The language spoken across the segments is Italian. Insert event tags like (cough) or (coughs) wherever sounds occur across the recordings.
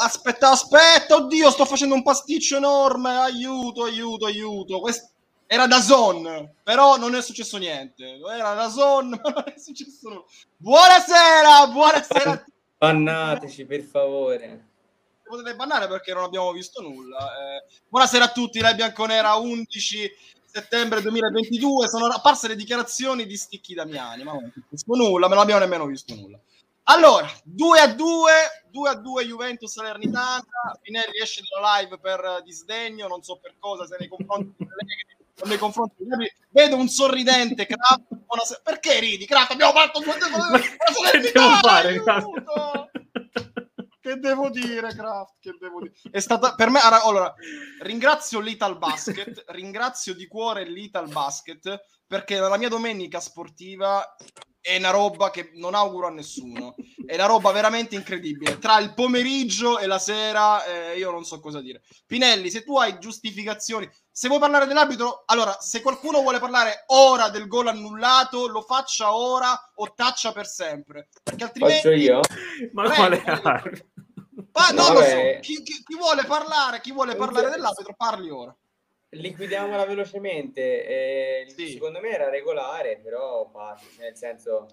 aspetta, aspetta, oddio, sto facendo un pasticcio enorme, aiuto, aiuto, aiuto. Quest... Era da Zon, però non è successo niente. Era da Zon, (laughs) ma non è successo nulla. Buonasera, buonasera. Bannateci, per favore. Potete bannare perché non abbiamo visto nulla. Eh, buonasera a tutti, Rai Bianconera 11 settembre 2022. Sono apparse le dichiarazioni di Sticchi Damiani, ma non visto nulla, me non abbiamo nemmeno visto nulla. Allora, 2 a 2, 2 a 2 Juventus Salernitana, Pinelli esce dalla live per disdegno, non so per cosa, se nei confronti di nei confronti di vedo un sorridente Kraft, buonasera. perché ridi Kraft? Abbiamo fatto due (laughs) che devo fare che devo dire Kraft? Che devo dire è stata per me allora ringrazio l'Ital Basket (laughs) ringrazio di cuore l'Ital Basket perché nella mia domenica sportiva è una roba che non auguro a nessuno. È una roba veramente incredibile. Tra il pomeriggio e la sera, eh, io non so cosa dire. Pinelli, se tu hai giustificazioni, se vuoi parlare dell'arbitro, allora, se qualcuno vuole parlare ora del gol annullato, lo faccia ora o taccia per sempre. Perché altrimenti... Faccio io? Ma Beh, quale arbitro? Ma non lo so. Chi, chi, chi, vuole parlare, chi vuole parlare dell'arbitro, parli ora liquidiamola velocemente. Eh, sì. Secondo me era regolare, però basta, nel senso,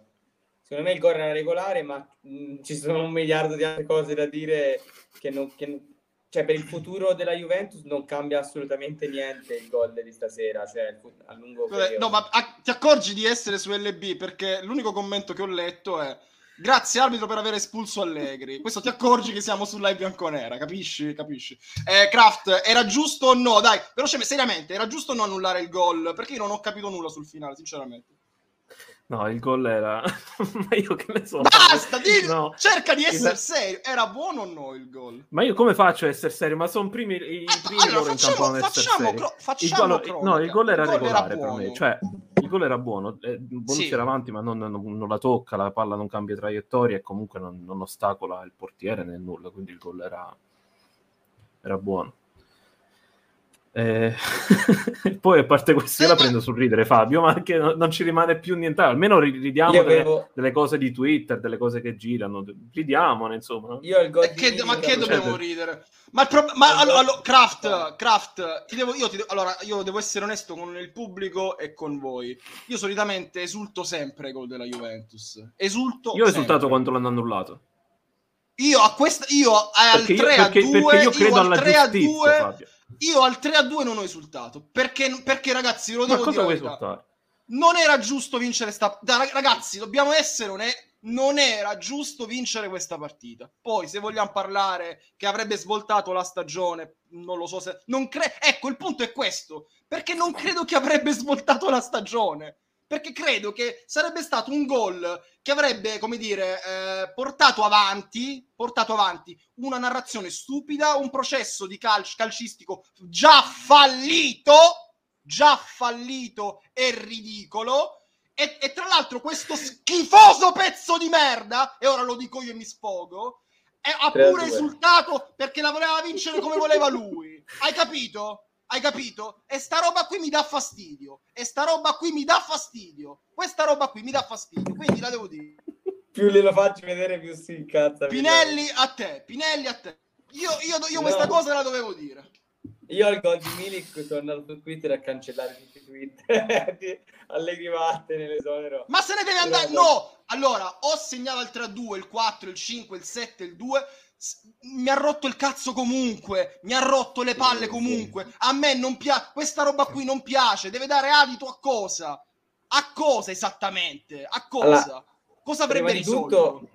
secondo me il gol era regolare, ma mh, mm, ci sono un miliardo di altre cose da dire che non, che, cioè per il futuro della Juventus non cambia assolutamente niente il gol di stasera, cioè a lungo periodo. No, ma a, ti accorgi di essere su LB perché l'unico commento che ho letto è Grazie arbitro per aver espulso Allegri. Questo ti accorgi che siamo sulla bianconera, capisci? Capisci? Eh, Kraft, era giusto o no? Dai, velocemente, seriamente, era giusto o no annullare il gol? Perché io non ho capito nulla sul finale, sinceramente. No, il gol era... (laughs) Ma io che ne so. Basta, di... no. cerca di essere il... serio. Era buono o no il gol? Ma io come faccio a essere serio? Ma sono primi, i ah, primi allora, loro facciamo, in seri. Cro- facciamo il gol, no, il gol era il gol regolare era per me. Cioè, il gol era buono. Eh, Bonucci sì. era avanti, ma non, non, non, la tocca, la palla non cambia traiettoria e comunque non, non ostacola il portiere né nulla. Quindi il gol era, era buono. Eh, (laughs) poi a parte questo io la prendo sul ridere Fabio, ma che non, non ci rimane più niente, almeno ridiamo avevo... delle, delle, cose di Twitter, delle cose che girano, ridiamone insomma. Io il eh, che, ma che dobbiamo ridere? Ma, pro... ma allora, allora, Craft, Craft, ti devo, io, ti, allora, io devo essere onesto con il pubblico e con voi. Io solitamente esulto sempre gol della Juventus. Esulto Io ho esultato quando l'hanno annullato. Io a questa io al 3 io, perché, a 2 perché io credo alla 3 a 2 Fabio io al 3 a 2 non ho esultato perché, perché ragazzi, lo devo dire. Esultare? Non era giusto vincere sta ragazzi, dobbiamo essere onesti. Non era giusto vincere questa partita. Poi, se vogliamo parlare che avrebbe svoltato la stagione, non lo so se. Non cre- ecco, il punto è questo. Perché non credo che avrebbe svoltato la stagione perché credo che sarebbe stato un gol che avrebbe, come dire, eh, portato avanti, portato avanti una narrazione stupida, un processo di calcio calcistico già fallito, già fallito e ridicolo. E, e, tra l'altro questo schifoso pezzo di merda, e ora lo dico io e mi sfogo, è, ha pure esultato perché la voleva vincere come voleva lui. Hai capito? Hai capito? E sta roba qui mi dà fastidio. E sta roba qui mi dà fastidio. Questa roba qui mi dà fastidio. Quindi la devo dire. (laughs) più glielo faccio vedere, più si incazza. Pinelli a te. Pinelli a te. Io, io, io no. questa cosa la dovevo dire. Io al gol di Milik sono andato su Twitter a cancellare tutti i tweet. (laughs) Allegri vattene, l'esonero. Ma se ne deve andare. No! Allora, ho segnato il 3-2, il 4, il 5, il 7, il 2 mi ha rotto il cazzo comunque, mi ha rotto le palle comunque. A me non piace, questa roba qui non piace, deve dare adito a cosa? A cosa esattamente? A cosa? Allora, cosa avrebbe risolto? Tutto,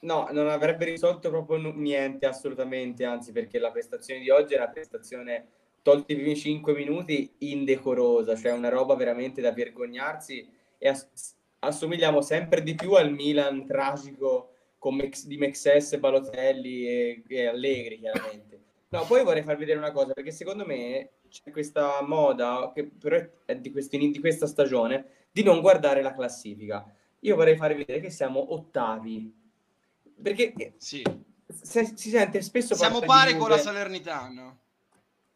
no, non avrebbe risolto proprio niente assolutamente, anzi perché la prestazione di oggi è una prestazione tolti i primi 5 minuti indecorosa, cioè una roba veramente da vergognarsi e ass- assomigliamo sempre di più al Milan tragico con Mex, di Mexes, Balotelli e, e Allegri, chiaramente. No, poi vorrei farvi vedere una cosa, perché secondo me c'è questa moda, che però è di, questi, di questa stagione, di non guardare la classifica. Io vorrei farvi vedere che siamo ottavi. Perché sì. se, si sente spesso... Siamo pari con la Salernitana.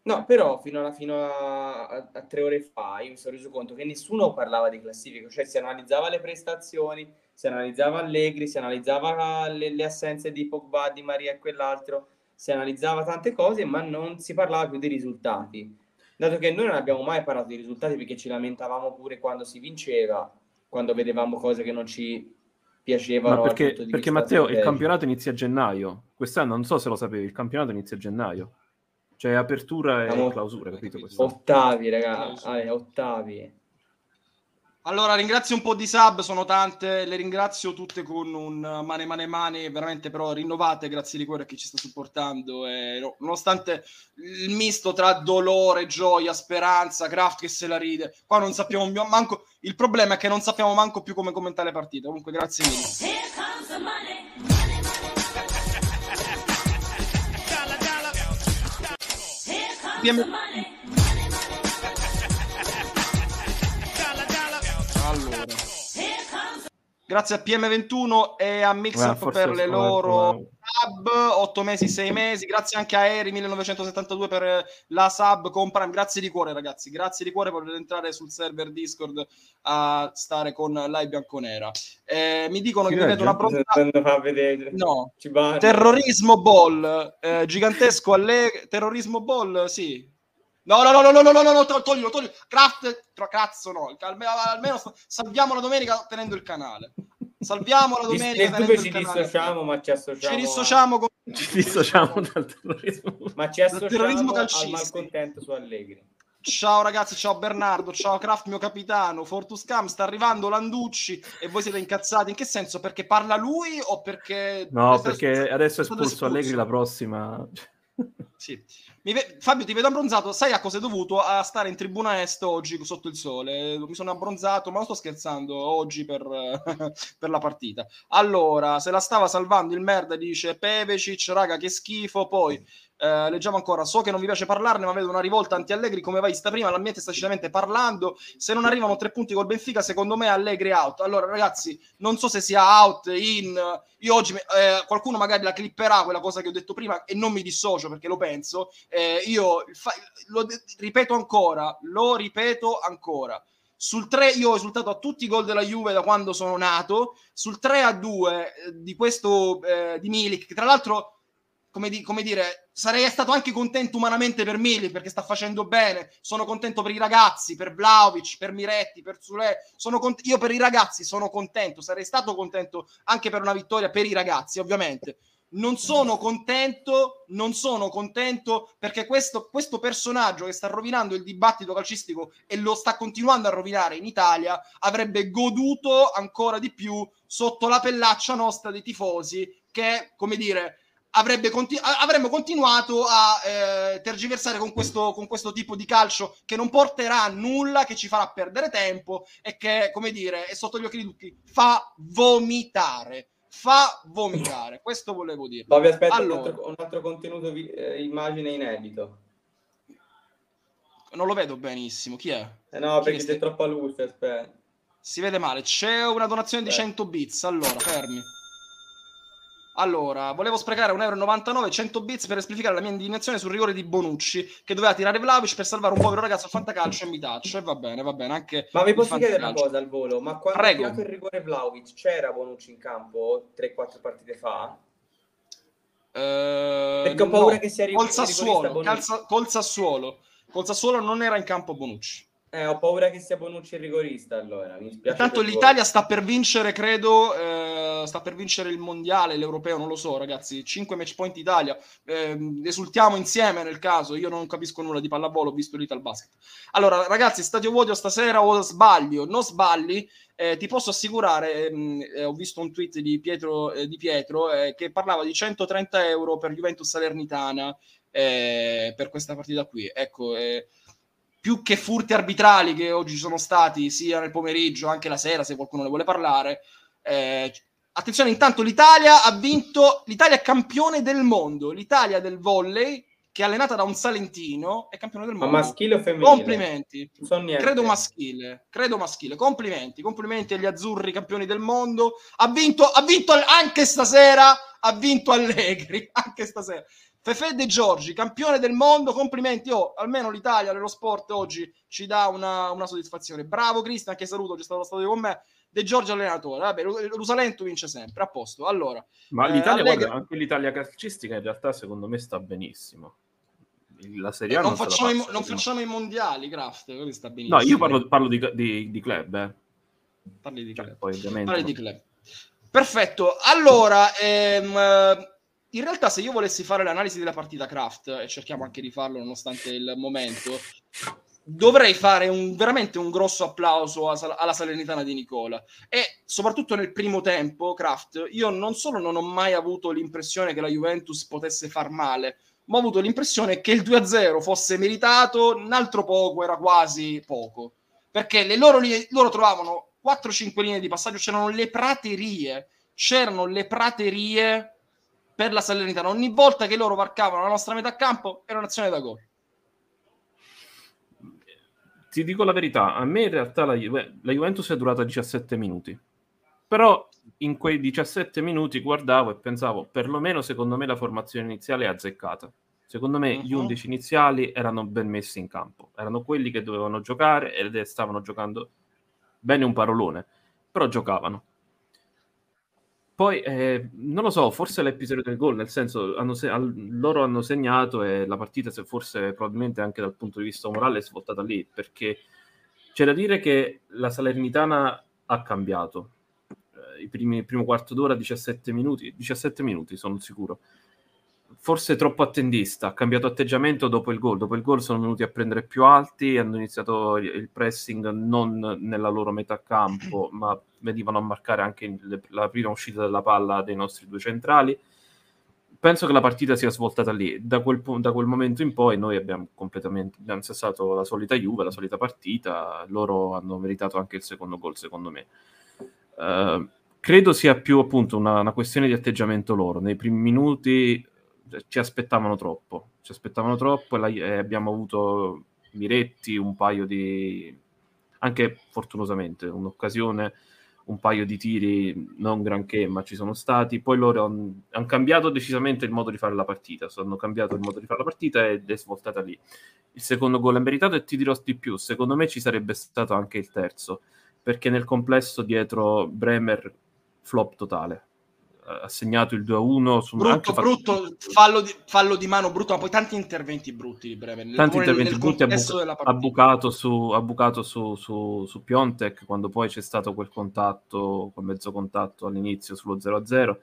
No, però fino, a, fino a, a, a, tre ore fa io mi sono reso conto che nessuno parlava di classifica, cioè si analizzava le prestazioni, si analizzava Allegri, si analizzava le, le assenze di Pogba, di Maria e quell'altro, si analizzava tante cose, ma non si parlava più dei risultati. Dato che noi non abbiamo mai parlato di risultati perché ci lamentavamo pure quando si vinceva, quando vedevamo cose che non ci piacevano. Ma perché, perché Matteo, il campionato inizia a gennaio. Quest'anno non so se lo sapevi, il campionato inizia a gennaio. Cioè apertura e Siamo clausura, capito? Ottavi, ragazzi, ah, ottavi. Allora, ringrazio un po' di sub, sono tante, le ringrazio tutte con un mane mane mane, veramente però rinnovate, grazie di cuore a chi ci sta supportando, e, no, nonostante il misto tra dolore, gioia, speranza, Kraft che se la ride, qua non sappiamo manco, il problema è che non sappiamo manco più come commentare le partite, comunque grazie mille. Bienvenido. Grazie a PM21 e a Mixup per le loro sub, 8 mesi, 6 mesi. Grazie anche a Eri 1972 per la sub con Prime. Grazie di cuore, ragazzi. Grazie di cuore per entrare sul server Discord a stare con Live Bianconera. Eh, mi dicono che mi vedo una pronta. No, terrorismo ball eh, gigantesco alle terrorismo ball. Sì, No, no, no, no, no, no, no, no, toglilo, toglilo. Craft, tro, cazzo no. Almeno, almeno salviamo la domenica tenendo il canale. Salviamo la domenica tenendo il canale. Ci dissociamo, ma ci associamo. Ci dissociamo, con... ci dissociamo dal terrorismo. Ma ci associamo dal al malcontento su Allegri. Ciao ragazzi, ciao Bernardo, ciao Kraft, mio capitano, Fortus Cam, sta arrivando Landucci e voi siete incazzati. In che senso? Perché parla lui o perché... No, perché adesso è espulso, espulso Allegri la prossima. Sì. Ve- Fabio, ti vedo abbronzato. Sai a cosa è dovuto? A stare in tribuna est oggi sotto il sole. Mi sono abbronzato, ma non sto scherzando. Oggi per, (laughs) per la partita. Allora, se la stava salvando il merda, dice Pevecic, raga, che schifo. Poi eh, leggiamo ancora, so che non vi piace parlarne, ma vedo una rivolta anti-Allegri come vai sta prima, l'ambiente sta decisamente parlando, se non arrivano tre punti col Benfica, secondo me Allegri out. Allora ragazzi, non so se sia out, in, io oggi, eh, qualcuno magari la clipperà quella cosa che ho detto prima e non mi dissocio perché lo penso, eh, io fa, lo ripeto ancora, lo ripeto ancora. Sul 3 io ho esultato a tutti i gol della Juve da quando sono nato. Sul 3 a 2 eh, di questo eh, di Milik, che tra l'altro come, di, come, dire, sarei stato anche contento umanamente per Mili perché sta facendo bene. Sono contento per i ragazzi, per Vlaovic, per Miretti, per Zule. Cont- io per i ragazzi sono contento, sarei stato contento anche per una vittoria per i ragazzi, ovviamente. Non sono contento, non sono contento perché questo, questo personaggio che sta rovinando il dibattito calcistico e lo sta continuando a rovinare in Italia avrebbe goduto ancora di più sotto la pellaccia nostra dei tifosi che, come dire, Continu- avremmo continuato a eh, tergiversare con questo, con questo, tipo di calcio che non porterà a nulla, che ci farà perdere tempo e che, come dire, è sotto gli occhi di tutti, fa vomitare. Fa vomitare, questo volevo dire. Bobby, aspetta, allora, un, altro, un altro contenuto, vi- eh, immagine inedito. Non lo vedo benissimo, chi è? Eh no, chi perché c'è troppa luce, aspetta. Si vede male, c'è una donazione di 100 bits, allora, fermi. Allora, volevo sprecare 1,99 euro 100 bits per esplicare la mia indignazione sul rigore di Bonucci che doveva tirare Vlaovic per salvare un povero ragazzo al fantacalcio e mi taccio. E va bene, va bene. Anche ma vi posso chiedere una cosa al volo? Ma quando Prego. ha tirato il rigore Vlaovic c'era Bonucci in campo 3-4 partite fa? Uh, Perché ho paura no. che sia col Sassuolo, calza, col Sassuolo. Col Sassuolo non era in campo Bonucci. Eh, ho paura che sia Bonucci il rigorista allora. Mi Intanto l'Italia voi. sta per vincere, credo, eh, sta per vincere il mondiale, l'europeo, non lo so, ragazzi. 5 match point Italia. Eh, esultiamo insieme nel caso. Io non capisco nulla di pallavolo, ho visto l'Ital Basket. Allora, ragazzi, stadio vuoto stasera o sbaglio? Non sbagli. Eh, ti posso assicurare, mh, mm, eh, ho visto un tweet di Pietro, eh, di Pietro che parlava di 130 euro per Juventus Salernitana per questa partita qui. Ecco, più che furti arbitrali che oggi ci sono stati sia nel pomeriggio, anche la sera, se qualcuno ne vuole parlare. Eh, attenzione, intanto l'Italia ha vinto, l'Italia è campione del mondo, l'Italia del volley, che è allenata da un salentino, è campione del mondo. Ma maschile o femminile? Complimenti. Credo maschile, credo maschile. Complimenti, complimenti agli azzurri campioni del mondo. Ha vinto, ha vinto anche stasera, ha vinto Allegri, (laughs) anche stasera Fefe De Giorgi, campione del mondo, complimenti. Oh, almeno l'Italia nello sport oggi ci dà una, una soddisfazione. Bravo Cristian, che saluto, c'è stato stato con me. De Giorgio allenatore, vabbè, l'Usalento vince sempre, a posto. Allora, ma l'Italia, eh, guarda, anche l'Italia calcistica in realtà secondo me sta benissimo. La Serie A non, non, facciamo, i, non facciamo, i, mondiali, Kraft, sta benissimo. No, io parlo, parlo di, di, di, club, eh. Parli di cioè, club. Poi, ovviamente, Parli di club. Perfetto. Allora, ehm, in realtà se io volessi fare l'analisi della partita Kraft, e cerchiamo anche di farlo nonostante il momento, dovrei fare un, veramente un grosso applauso alla Salernitana di Nicola. E soprattutto nel primo tempo Kraft io non solo non ho mai avuto l'impressione che la Juventus potesse far male ma ho avuto l'impressione che il 2-0 fosse meritato un altro poco era quasi poco. Perché le loro, loro trovavano 4-5 linee di passaggio c'erano le praterie c'erano le praterie per la Salernitana ogni volta che loro varcavano la nostra metà campo era un'azione da gol ti dico la verità, a me in realtà la, Ju- la Juventus è durata 17 minuti, però in quei 17 minuti guardavo e pensavo, perlomeno secondo me la formazione iniziale è azzeccata. Secondo me uh-huh. gli 11 mhm. iniziali erano ben messi in campo, erano quelli che dovevano giocare ed stavano giocando bene un parolone, però giocavano. Poi, eh, non lo so, forse l'episodio del gol, nel senso, hanno se- al- loro hanno segnato e la partita, se forse probabilmente anche dal punto di vista morale, è svoltata lì, perché c'è da dire che la Salernitana ha cambiato. Eh, primi, il primo quarto d'ora, 17 minuti, 17 minuti sono sicuro forse troppo attendista, ha cambiato atteggiamento dopo il gol. Dopo il gol sono venuti a prendere più alti, hanno iniziato il pressing non nella loro metà campo, (clears throat) ma venivano a marcare anche la prima uscita della palla dei nostri due centrali. Penso che la partita sia svoltata lì. Da quel, da quel momento in poi noi abbiamo completamente abbiamo cessato la solita Juve, la solita partita. Loro hanno meritato anche il secondo gol, secondo me. Uh, credo sia più appunto una, una questione di atteggiamento loro. Nei primi minuti ci aspettavano troppo, ci aspettavano troppo e, la, e abbiamo avuto Miretti, un paio di... anche fortunosamente, un'occasione, un paio di tiri, non granché, ma ci sono stati. Poi loro hanno han cambiato decisamente il modo di fare la partita, hanno cambiato il modo di fare la partita ed è svoltata lì. Il secondo gol è meritato e ti dirò di più, secondo me ci sarebbe stato anche il terzo, perché nel complesso dietro Bremer flop totale ha segnato il 2-1 su brutto, brutto fallo, di, fallo, di, mano brutto ma poi tanti interventi brutti di Bremen tanti interventi brutti ha, bu- ha, bucato, su, ha bucato su, su, su, Piontek quando poi c'è stato quel contatto quel mezzo contatto all'inizio sullo 0-0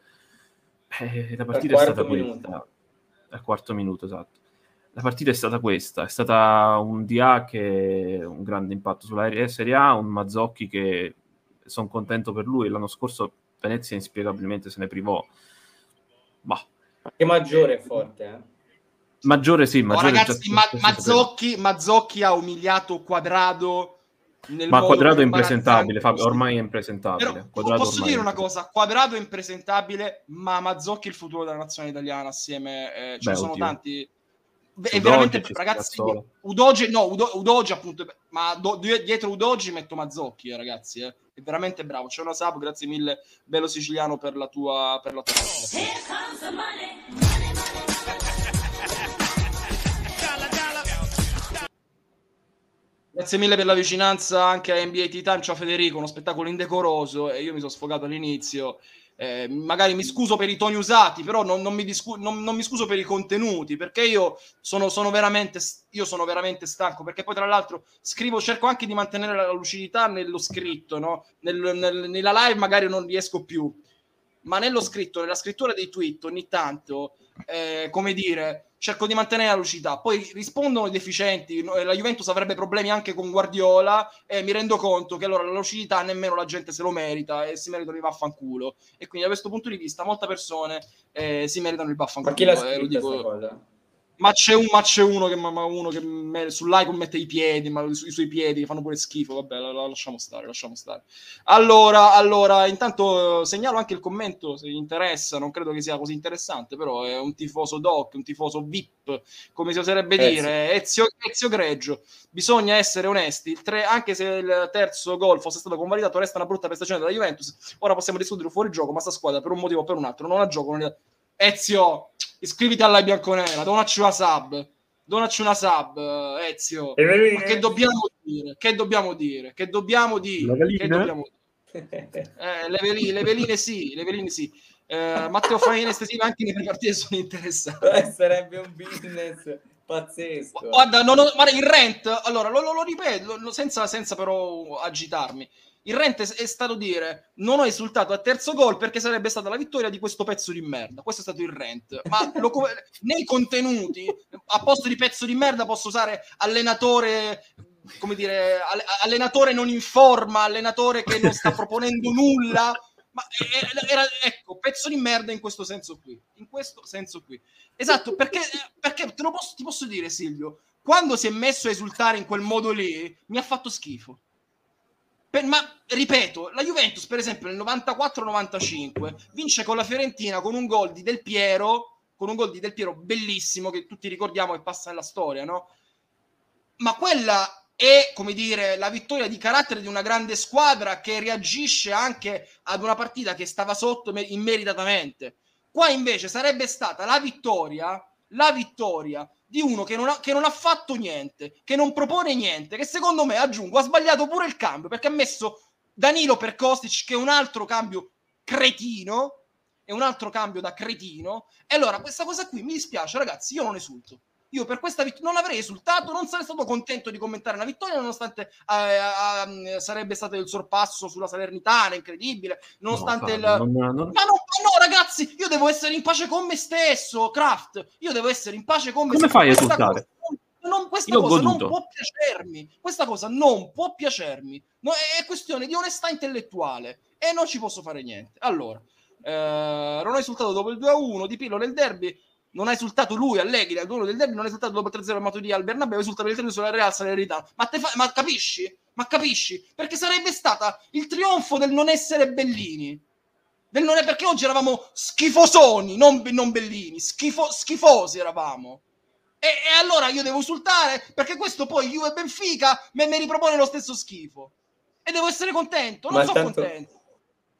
eh, la partita è stata questa. al quarto minuto esatto. La partita è stata questa è stata un DA che ha un grande impatto sulla Serie A un Mazzocchi che sono contento per lui l'anno scorso Venezia inspiegabilmente se ne privò. Bah. Che maggiore è forte, eh? Maggiore sì, maggiore oh, ragazzi, ma- Mazzocchi, Mazzocchi ha umiliato Quadrado ma Quadrado è impresentabile, Fabio, ormai è impresentabile. Però, posso dire una cosa, Quadrado è impresentabile, ma Mazzocchi è il futuro della nazione italiana assieme, eh, ci Beh, sono oddio. tanti è veramente ragazzi Udogi no Udo, Udogi appunto ma do, dietro Udogi metto Mazzocchi eh, ragazzi eh. È veramente bravo c'è una sub grazie mille bello siciliano per la tua per la tua Grazie mille per la vicinanza anche a NBA Titan. Ciao Federico, uno spettacolo indecoroso e io mi sono sfogato all'inizio. Eh, magari mi scuso per i toni usati, però non, non, mi, discu- non, non mi, scuso per i contenuti, perché io sono, sono, veramente, io sono veramente stanco, perché poi tra l'altro scrivo, cerco anche di mantenere la lucidità nello scritto, no? nel, nel, nella live magari non riesco più, ma nello scritto, nella scrittura dei tweet ogni tanto, eh, come dire, cerco di mantenere la lucidità. Poi rispondono i deficienti, la Juventus avrebbe problemi anche con Guardiola e mi rendo conto che allora la lucidità nemmeno la gente se lo merita e si meritano il vaffanculo. E quindi da questo punto di vista molte persone eh, si meritano il vaffanculo. Ma chi l'ha eh, lo dico... cosa? Ma c'è, un, ma c'è uno che, ma, uno che me, sull'icon mette i piedi, ma i, i suoi piedi fanno pure schifo. Vabbè, la, la, lasciamo stare, lasciamo stare. Allora, allora, intanto segnalo anche il commento se vi interessa. Non credo che sia così interessante, però è un tifoso doc, un tifoso VIP, come si oserebbe eh, dire. Ezio, Ezio Greggio. Bisogna essere onesti. Tre, anche se il terzo gol fosse stato convalidato, resta una brutta prestazione della Juventus. Ora possiamo discutere fuori gioco, ma sta squadra per un motivo o per un altro non ha gioco. Non è Ezio, iscriviti alla bianconera, donaci una sub. Donaci una sub, Ezio. Ma che dobbiamo dire? Che dobbiamo dire? Che dobbiamo dire? Che dobbiamo dire? Eh, le, veline, le veline sì, le veline sì. Eh, Matteo Faina estettiva anche nelle partite sono interessanti. Eh, sarebbe un business pazzesco. Guarda, non ho, guarda il rent, allora lo, lo, lo ripeto lo, senza, senza però agitarmi. Il rent è, è, stato dire non ho esultato a terzo gol perché sarebbe stata la vittoria di questo pezzo di merda. Questo è stato il rent. Ma lo, (laughs) nei contenuti, a posto di pezzo di merda, posso usare allenatore come dire, allenatore non in forma, allenatore che non sta (laughs) proponendo nulla. Ma era, ecco, pezzo di merda in questo senso qui. In questo senso qui. Esatto, perché, perché te lo posso, ti posso dire, Silvio, quando si è messo a esultare in quel modo lì, mi ha fatto schifo. Per, ma ripeto, la Juventus, per esempio, nel 94-95 vince con la Fiorentina con un gol di Del Piero, con un gol di Del Piero bellissimo che tutti ricordiamo che passa nella storia, no? Ma quella è, come dire, la vittoria di carattere di una grande squadra che reagisce anche ad una partita che stava sotto immeritatamente. Qua invece sarebbe stata la vittoria, la vittoria di uno che non, ha, che non ha fatto niente, che non propone niente, che secondo me, aggiungo, ha sbagliato pure il cambio, perché ha messo Danilo per Kostic, che è un altro cambio cretino, è un altro cambio da cretino, e allora questa cosa qui mi dispiace, ragazzi, io non esulto. Io per questa vittoria non avrei esultato, non sarei stato contento di commentare una vittoria, nonostante eh, eh, sarebbe stato il sorpasso sulla Salernitana, incredibile, nonostante no, il... Non, non... Ma, no, no, ragazzi, io devo essere in pace con me stesso, Kraft, io devo essere in pace con me Come stesso. Come fai a esultare? Non, questa Io cosa non può piacermi. Questa cosa non può piacermi. No, è questione di onestà intellettuale e non ci posso fare niente. Allora, eh, non ho insultato dopo il 2-1 di Pillo nel derby non ha esultato lui Allegri al duello del derby, non ha esultato dopo il 3-0 al Matuidi al Bernabeu, ha esultato il 3 sulla Real Salernitana. Ma, fa- ma capisci? Ma capisci? Perché sarebbe stata il trionfo del non essere bellini. Del non è perché oggi eravamo schifosoni, non, non bellini, schifo- schifosi eravamo. E, e, allora io devo esultare perché questo poi Juve Benfica mi ripropone lo stesso schifo. E devo essere contento, non ma sono contento.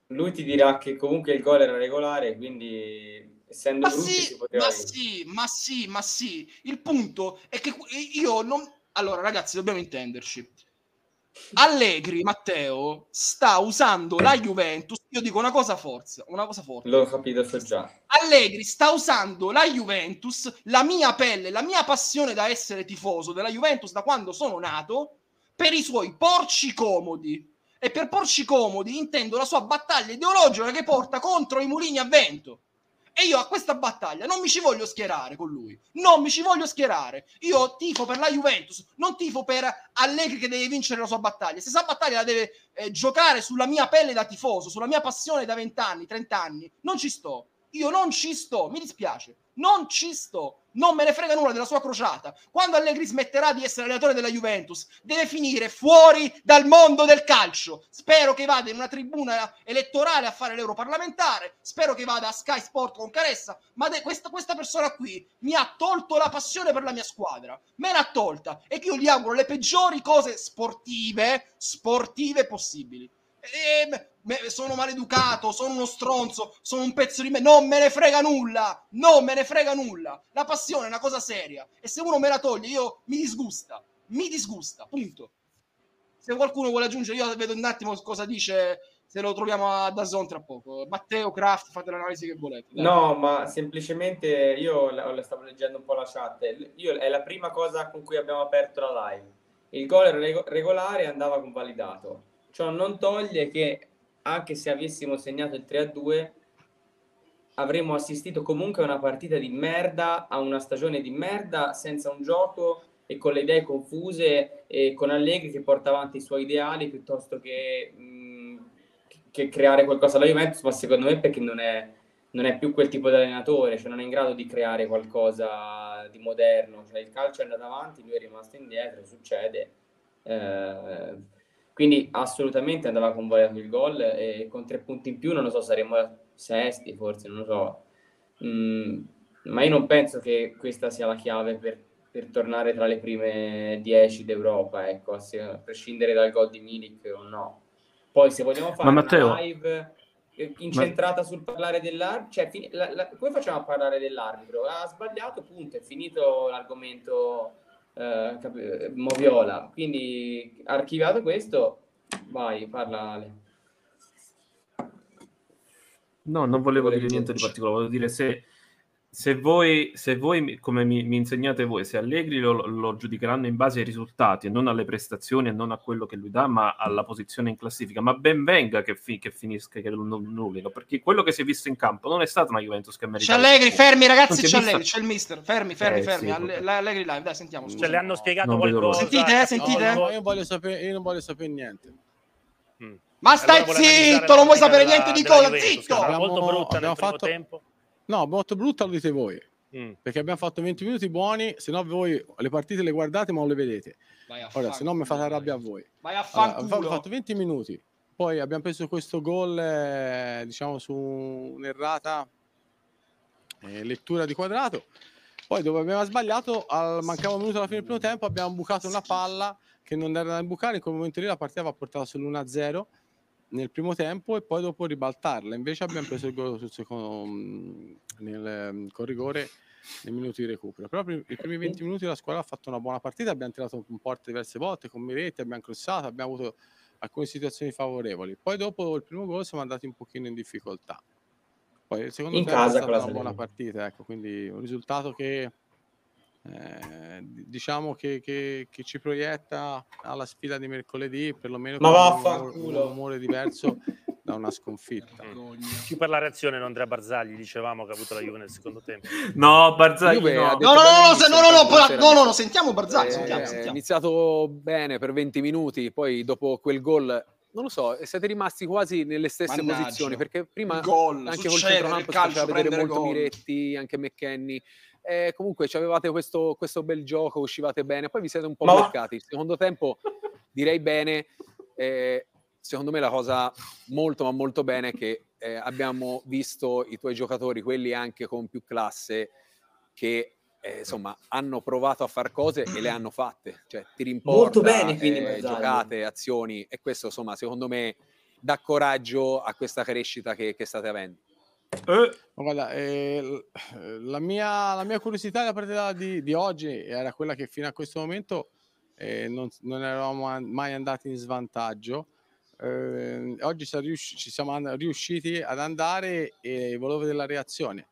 Lui ti dirà che comunque il gol era regolare, quindi essendo ma brutti, sì, ma sì, ma sì, ma sì. Il punto è che io non... Allora, ragazzi, dobbiamo intenderci. Allegri, Matteo, sta usando la Juventus. Io dico una cosa forza, una cosa forte. L'ho capito, so già. Allegri sta usando la Juventus, la mia pelle, la mia passione da essere tifoso della Juventus da quando sono nato, per i suoi porci comodi. E per porci comodi intendo la sua battaglia ideologica che porta contro i mulini a vento. E io a questa battaglia non mi ci voglio schierare con lui. Non mi ci voglio schierare. Io tifo per la Juventus, non tifo per Allegri che deve vincere la sua battaglia. Se questa battaglia la deve eh, giocare sulla mia pelle da tifoso, sulla mia passione da 20 anni, 30 anni, non ci sto. Io non ci sto, mi dispiace. Non ci sto non me ne frega nulla della sua crociata. Quando Allegri smetterà di essere allenatore della Juventus, deve finire fuori dal mondo del calcio. Spero che vada in una tribuna elettorale a fare l'europarlamentare. Spero che vada a Sky Sport con Caressa. Ma de- questa, questa, persona qui mi ha tolto la passione per la mia squadra. Me l'ha tolta. E io gli auguro le peggiori cose sportive, sportive possibili. E, sono maleducato, sono uno stronzo, sono un pezzo di me, non me ne frega nulla, non me ne frega nulla. La passione è una cosa seria e se uno me la toglie io mi disgusta, mi disgusta, punto. Se qualcuno vuole aggiungere, io vedo un attimo cosa dice, se lo troviamo a Dazon tra poco. Matteo, Kraft, fate l'analisi che volete. Dai. No, ma semplicemente io la, stavo leggendo un po' la chat, io, è la prima cosa con cui abbiamo aperto la live. Il gol regolare andava convalidato. Ciò non toglie che anche se avessimo segnato il 3-2, avremmo assistito comunque a una partita di merda, a una stagione di merda, senza un gioco e con le idee confuse e con Allegri che porta avanti i suoi ideali piuttosto che, mh, che creare qualcosa alla Juventus, ma secondo me perché non è, non è più quel tipo di allenatore, cioè non è in grado di creare qualcosa di moderno, cioè il calcio è andato avanti, lui è rimasto indietro, succede. Eh, quindi assolutamente andava convogliato il gol e con tre punti in più non lo so, saremmo sesti forse, non lo so. Mm, ma io non penso che questa sia la chiave per, per tornare tra le prime dieci d'Europa, ecco, a prescindere dal gol di Milik o no. Poi se vogliamo fare ma Matteo, live... eh, incentrata Ma... sul parlare dell'arbitro. Cioè, la, la... come facciamo a parlare dell'arbitro? Ha sbagliato, punto, è finito l'argomento eh, cap- Moviola. Quindi archiviato questo, vai, parla Ale. No, non volevo dire niente di particolare, volevo dire se se voi, se voi come mi, mi, insegnate voi, se Allegri lo, lo, giudicheranno in base ai risultati e non alle prestazioni e non a quello che lui dà, ma alla posizione in classifica, ma ben venga che, fi, che finisca, che lo nullino, perché quello che si è visto in campo non è stata una Juventus che merita. C'è Allegri, fermi ragazzi, c'è Allegri, c'è il mister, fermi, fermi, eh, fermi, sì, Alle, Allegri live, dai, sentiamo. Scusa. Ce le hanno spiegato qualcosa. Sentite, sentite? No, no, io, voglio sapere, io non voglio sapere niente. Mm. Ma stai allora zitto, non vuoi sapere niente di cosa, zitto! Abbiamo, molto brutta nel fatto... tempo No, molto brutta lo dite voi. Mm. Perché abbiamo fatto 20 minuti buoni, se no voi le partite le guardate ma non le vedete. Ora, se no mi fate arrabbia a voi. Vai a allora, abbiamo fatto 20 minuti, poi abbiamo preso questo gol, eh, diciamo, su un'errata eh, lettura di quadrato. Poi dove abbiamo sbagliato, al, mancava un minuto alla fine del primo tempo, abbiamo bucato una palla che non era da bucare, in quel momento lì la partita va portata sull'1-0 nel primo tempo e poi dopo ribaltarla. Invece abbiamo preso il gol sul secondo, mm, nel, mm, con rigore nei minuti di recupero. Però i primi 20 minuti la squadra ha fatto una buona partita, abbiamo tirato un porto diverse volte con Miretti, abbiamo crossato, abbiamo avuto alcune situazioni favorevoli. Poi dopo il primo gol siamo andati un pochino in difficoltà. Poi il secondo in casa è stata una buona partita, ecco, quindi un risultato che eh, diciamo che, che, che, ci proietta alla sfida di mercoledì, perlomeno Ma con un, un umore diverso (laughs) da una sconfitta. Mm. Più per la reazione di Andrea Barzagli, dicevamo che ha avuto la Juve nel secondo tempo. No, Barzagli Juve no. No, no, no, no, no, no, no, sentiamo Barzagli, eh, sentiamo, sentiamo. È iniziato bene per 20 minuti, poi dopo quel gol non lo so, siete rimasti quasi nelle stesse Mannaggia. posizioni perché prima gol, anche col centrocampo si faceva vedere molto gol. Miretti, anche McKenny eh, comunque avevate questo, questo, bel gioco, uscivate bene, poi vi siete un po' Ma... bloccati. Secondo tempo direi bene, eh, secondo me la cosa molto ma molto bene è che eh, abbiamo visto i tuoi giocatori, quelli anche con più classe, che eh, insomma hanno provato a fare cose e le hanno fatte, cioè ti rimporta, molto bene, quindi eh, giocate, azioni e questo insomma secondo me dà coraggio a questa crescita che, che state avendo. Eh. Guarda, eh, la, mia, la, mia, curiosità da parte di, di, oggi era quella che fino a questo momento eh, non, non, eravamo mai andati in svantaggio. Eh, oggi ci siamo riusciti ad andare e volevo vedere la reazione.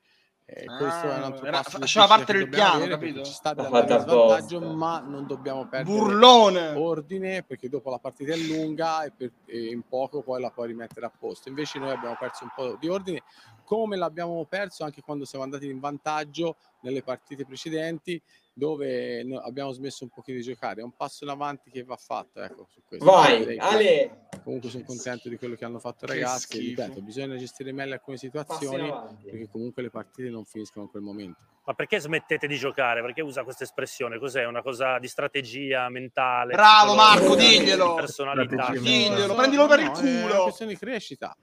Eh, questo ah, è un altro era, faceva parte del piano, capito? Ci sta dando svantaggio, ma non dobbiamo perdere Burlone. ordine perché dopo la partita è lunga e, per, e, in poco poi la puoi rimettere a posto. Invece noi abbiamo perso un po' di ordine, come l'abbiamo perso anche quando siamo andati in vantaggio nelle partite precedenti dove abbiamo smesso un pochino di giocare. È un passo in avanti che va fatto. Ecco, su questo. Vai, Ale! Comunque sono contento di quello che hanno fatto i ragazzi. Ripeto, bisogna gestire meglio alcune situazioni perché comunque le partite non finiscono in quel momento. Ma perché smettete di giocare? Perché usa questa espressione? Cos'è? Una cosa di strategia mentale? Bravo Marco, diglielo! Personalità. Diglielo, prendilo per il culo! È una questione di crescita.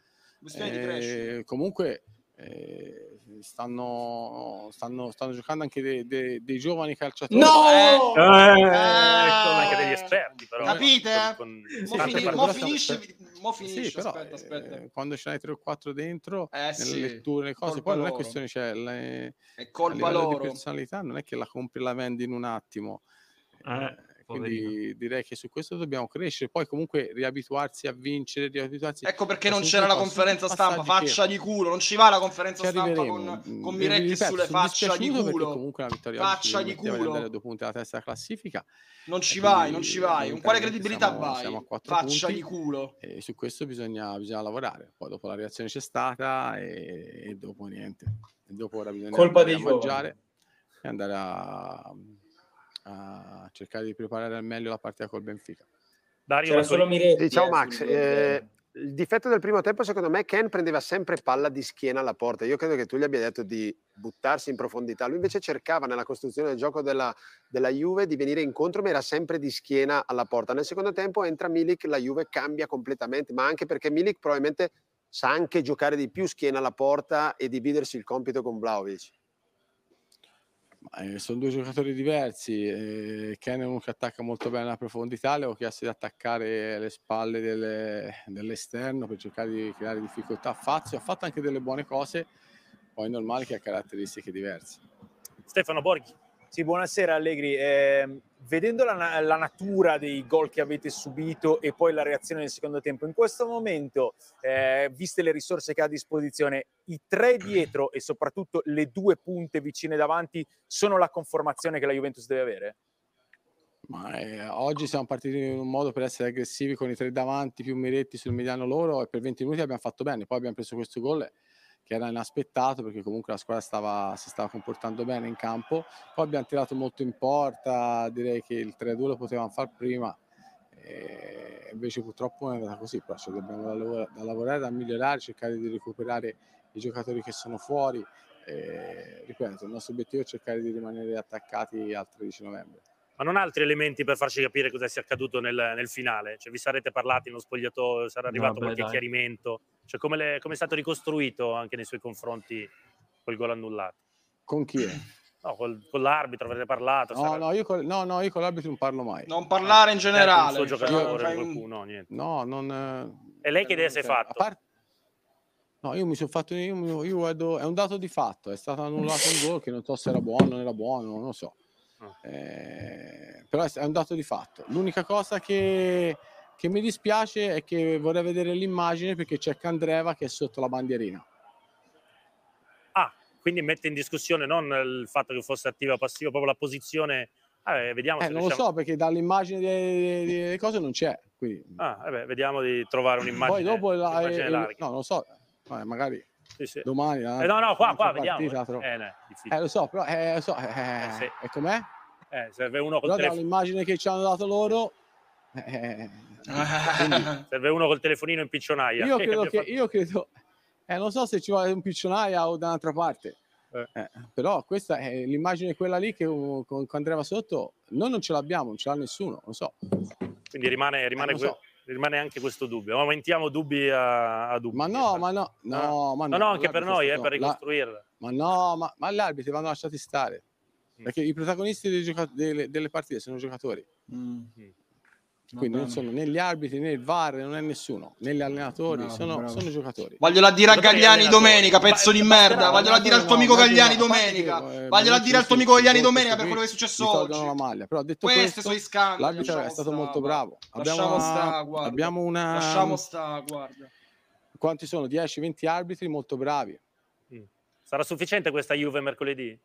Eh, di crescita. Comunque eh, stanno, stanno, stanno, giocando anche dei, dei, dei giovani calciatori. No! Eh, eh, eh, anche degli esperti, però. Capite? Con, con mo, fini, mo finisce, mo finisce sì, però, aspetta, aspetta. Eh, quando ce n'hai 3 o 4 dentro, eh, nelle sì. letture, le cose, poi non è questione, cioè, le, è colpa loro. di personalità non è che la compri e la vendi in un attimo. Eh quindi direi che su questo dobbiamo crescere, poi comunque riabituarsi a vincere, riabituarsi Ecco perché non c'era la conferenza stampa, faccia che... di culo, non ci va la conferenza stampa con, mm, con Miretti ripeto, sulle faccia di culo. Comunque la vittoria faccia di culo. andare due punti alla testa classifica. Non ci vai, non ci vai. Con quale credibilità siamo, vai? Siamo faccia punti, di culo. E su questo bisogna, bisogna, lavorare. Poi dopo la reazione c'è stata e, e dopo niente. E dopo ora bisogna Colpa dei mangiare e andare a a cercare di preparare al meglio la partita col Benfica. Dario, solo Miretti, ciao eh, Max, eh, il difetto del primo tempo secondo me Ken prendeva sempre palla di schiena alla porta. Io credo che tu gli abbia detto di buttarsi in profondità. Lui invece cercava nella costruzione del gioco della, della Juve di venire incontro, ma era sempre di schiena alla porta. Nel secondo tempo entra Milik, la Juve cambia completamente, ma anche perché Milik probabilmente sa anche giocare di più schiena alla porta e dividersi il compito con Vlaovic. Eh, sono due giocatori diversi. Eh, Ken è uno che attacca molto bene la profondità. Le ho chiesto di attaccare le spalle delle, dell'esterno per cercare di creare difficoltà. Fazio ha fatto anche delle buone cose, poi è normale che ha caratteristiche diverse. Stefano Borghi. Sì, buonasera Allegri. Eh, vedendo la, la, natura dei gol che avete subito e poi la reazione nel secondo tempo, in questo momento, eh, viste le risorse che ha a disposizione, i tre dietro e soprattutto le due punte vicine davanti sono la conformazione che la Juventus deve avere? Ma, eh, oggi siamo partiti in un modo per essere aggressivi con i tre davanti, più Miretti sul mediano loro e per 20 minuti abbiamo fatto bene, poi abbiamo preso questo gol che era inaspettato perché comunque la squadra stava, si stava comportando bene in campo. Poi abbiamo tirato molto in porta, direi che il 3-2 lo potevamo fare prima, e invece purtroppo è andata così, però cioè abbiamo da, lavorare, da lavorare, da migliorare, cercare di recuperare i giocatori che sono fuori. E, ripeto, il nostro obiettivo è cercare di rimanere attaccati al 13 novembre ma non altri elementi per farci capire cosa sia accaduto nel, nel finale? Cioè, vi sarete parlati nello spogliatoio, sarà arrivato no, qualche dai. chiarimento? Cioè, come, le, come, è stato ricostruito anche nei suoi confronti quel gol annullato? Con chi è? No, col, con l'arbitro avrete parlato? No, sarà... no, io con, no, no, io con l'arbitro non parlo mai. Non parlare in generale. Eh, giocatore, cioè, qualcuno, niente. No, non... E lei che idea si è fatto? Part... No, io mi sono fatto... Io, io guardo, è un dato di fatto, è stato annullato un gol che non so se era buono o non era buono, non lo so. Eh, però è un dato di fatto. L'unica cosa che, che, mi dispiace è che vorrei vedere l'immagine perché c'è Candreva che è sotto la bandierina. Ah, quindi mette in discussione non il fatto che fosse attiva o passiva, proprio la posizione. Ah, vediamo eh, non riusciamo... lo so perché dall'immagine delle, cose non c'è. Quindi... Ah, vabbè, vediamo di trovare un'immagine. Poi dopo la, eh, no, non lo so, vabbè, magari sì, sì. domani. Eh, no, no, qua, qua vediamo. Partita, eh, no, eh, lo so, però eh, lo so, eh, eh, sì. e com'è? Eh, serve uno col telefonino. l'immagine che ci hanno dato loro. Eh, (laughs) serve uno col telefonino in piccionaia. Io credo che, io credo, eh, non so se ci vuole un piccionaia o da un'altra parte. Eh. Eh, però questa è l'immagine quella lì che con, con Andrea sotto noi non ce l'abbiamo, non ce l'ha nessuno, non so. Quindi rimane, rimane que- so rimane anche questo dubbio. Aumentiamo dubbi a, a dubbi. Ma no, ma no, no, ah. ma no. No, anche per noi, eh, per ricostruirla. La... Ma no, ma, ma gli arbitri vanno lasciati stare. Mm. Perché i protagonisti gioca- delle, delle, partite sono giocatori. Mm. mm. Quindi non sono né gli arbitri né il VAR, non è nessuno, né gli allenatori, bravo, sono, sono, giocatori. Vogliola dire a Gagliani domenica, pezzo di merda. Vogliola dire al tuo amico Gagliani domenica. Vogliola dire al tuo amico Gagliani domenica per quello che è successo oggi. La maglia. Però detto Queste questo, scandali, l'arbitro è stato molto bravo. Abbiamo, sta, abbiamo una... Lasciamo sta, guarda. Quanti sono? 10-20 arbitri molto bravi. Mm. Sarà sufficiente questa Juve mercoledì?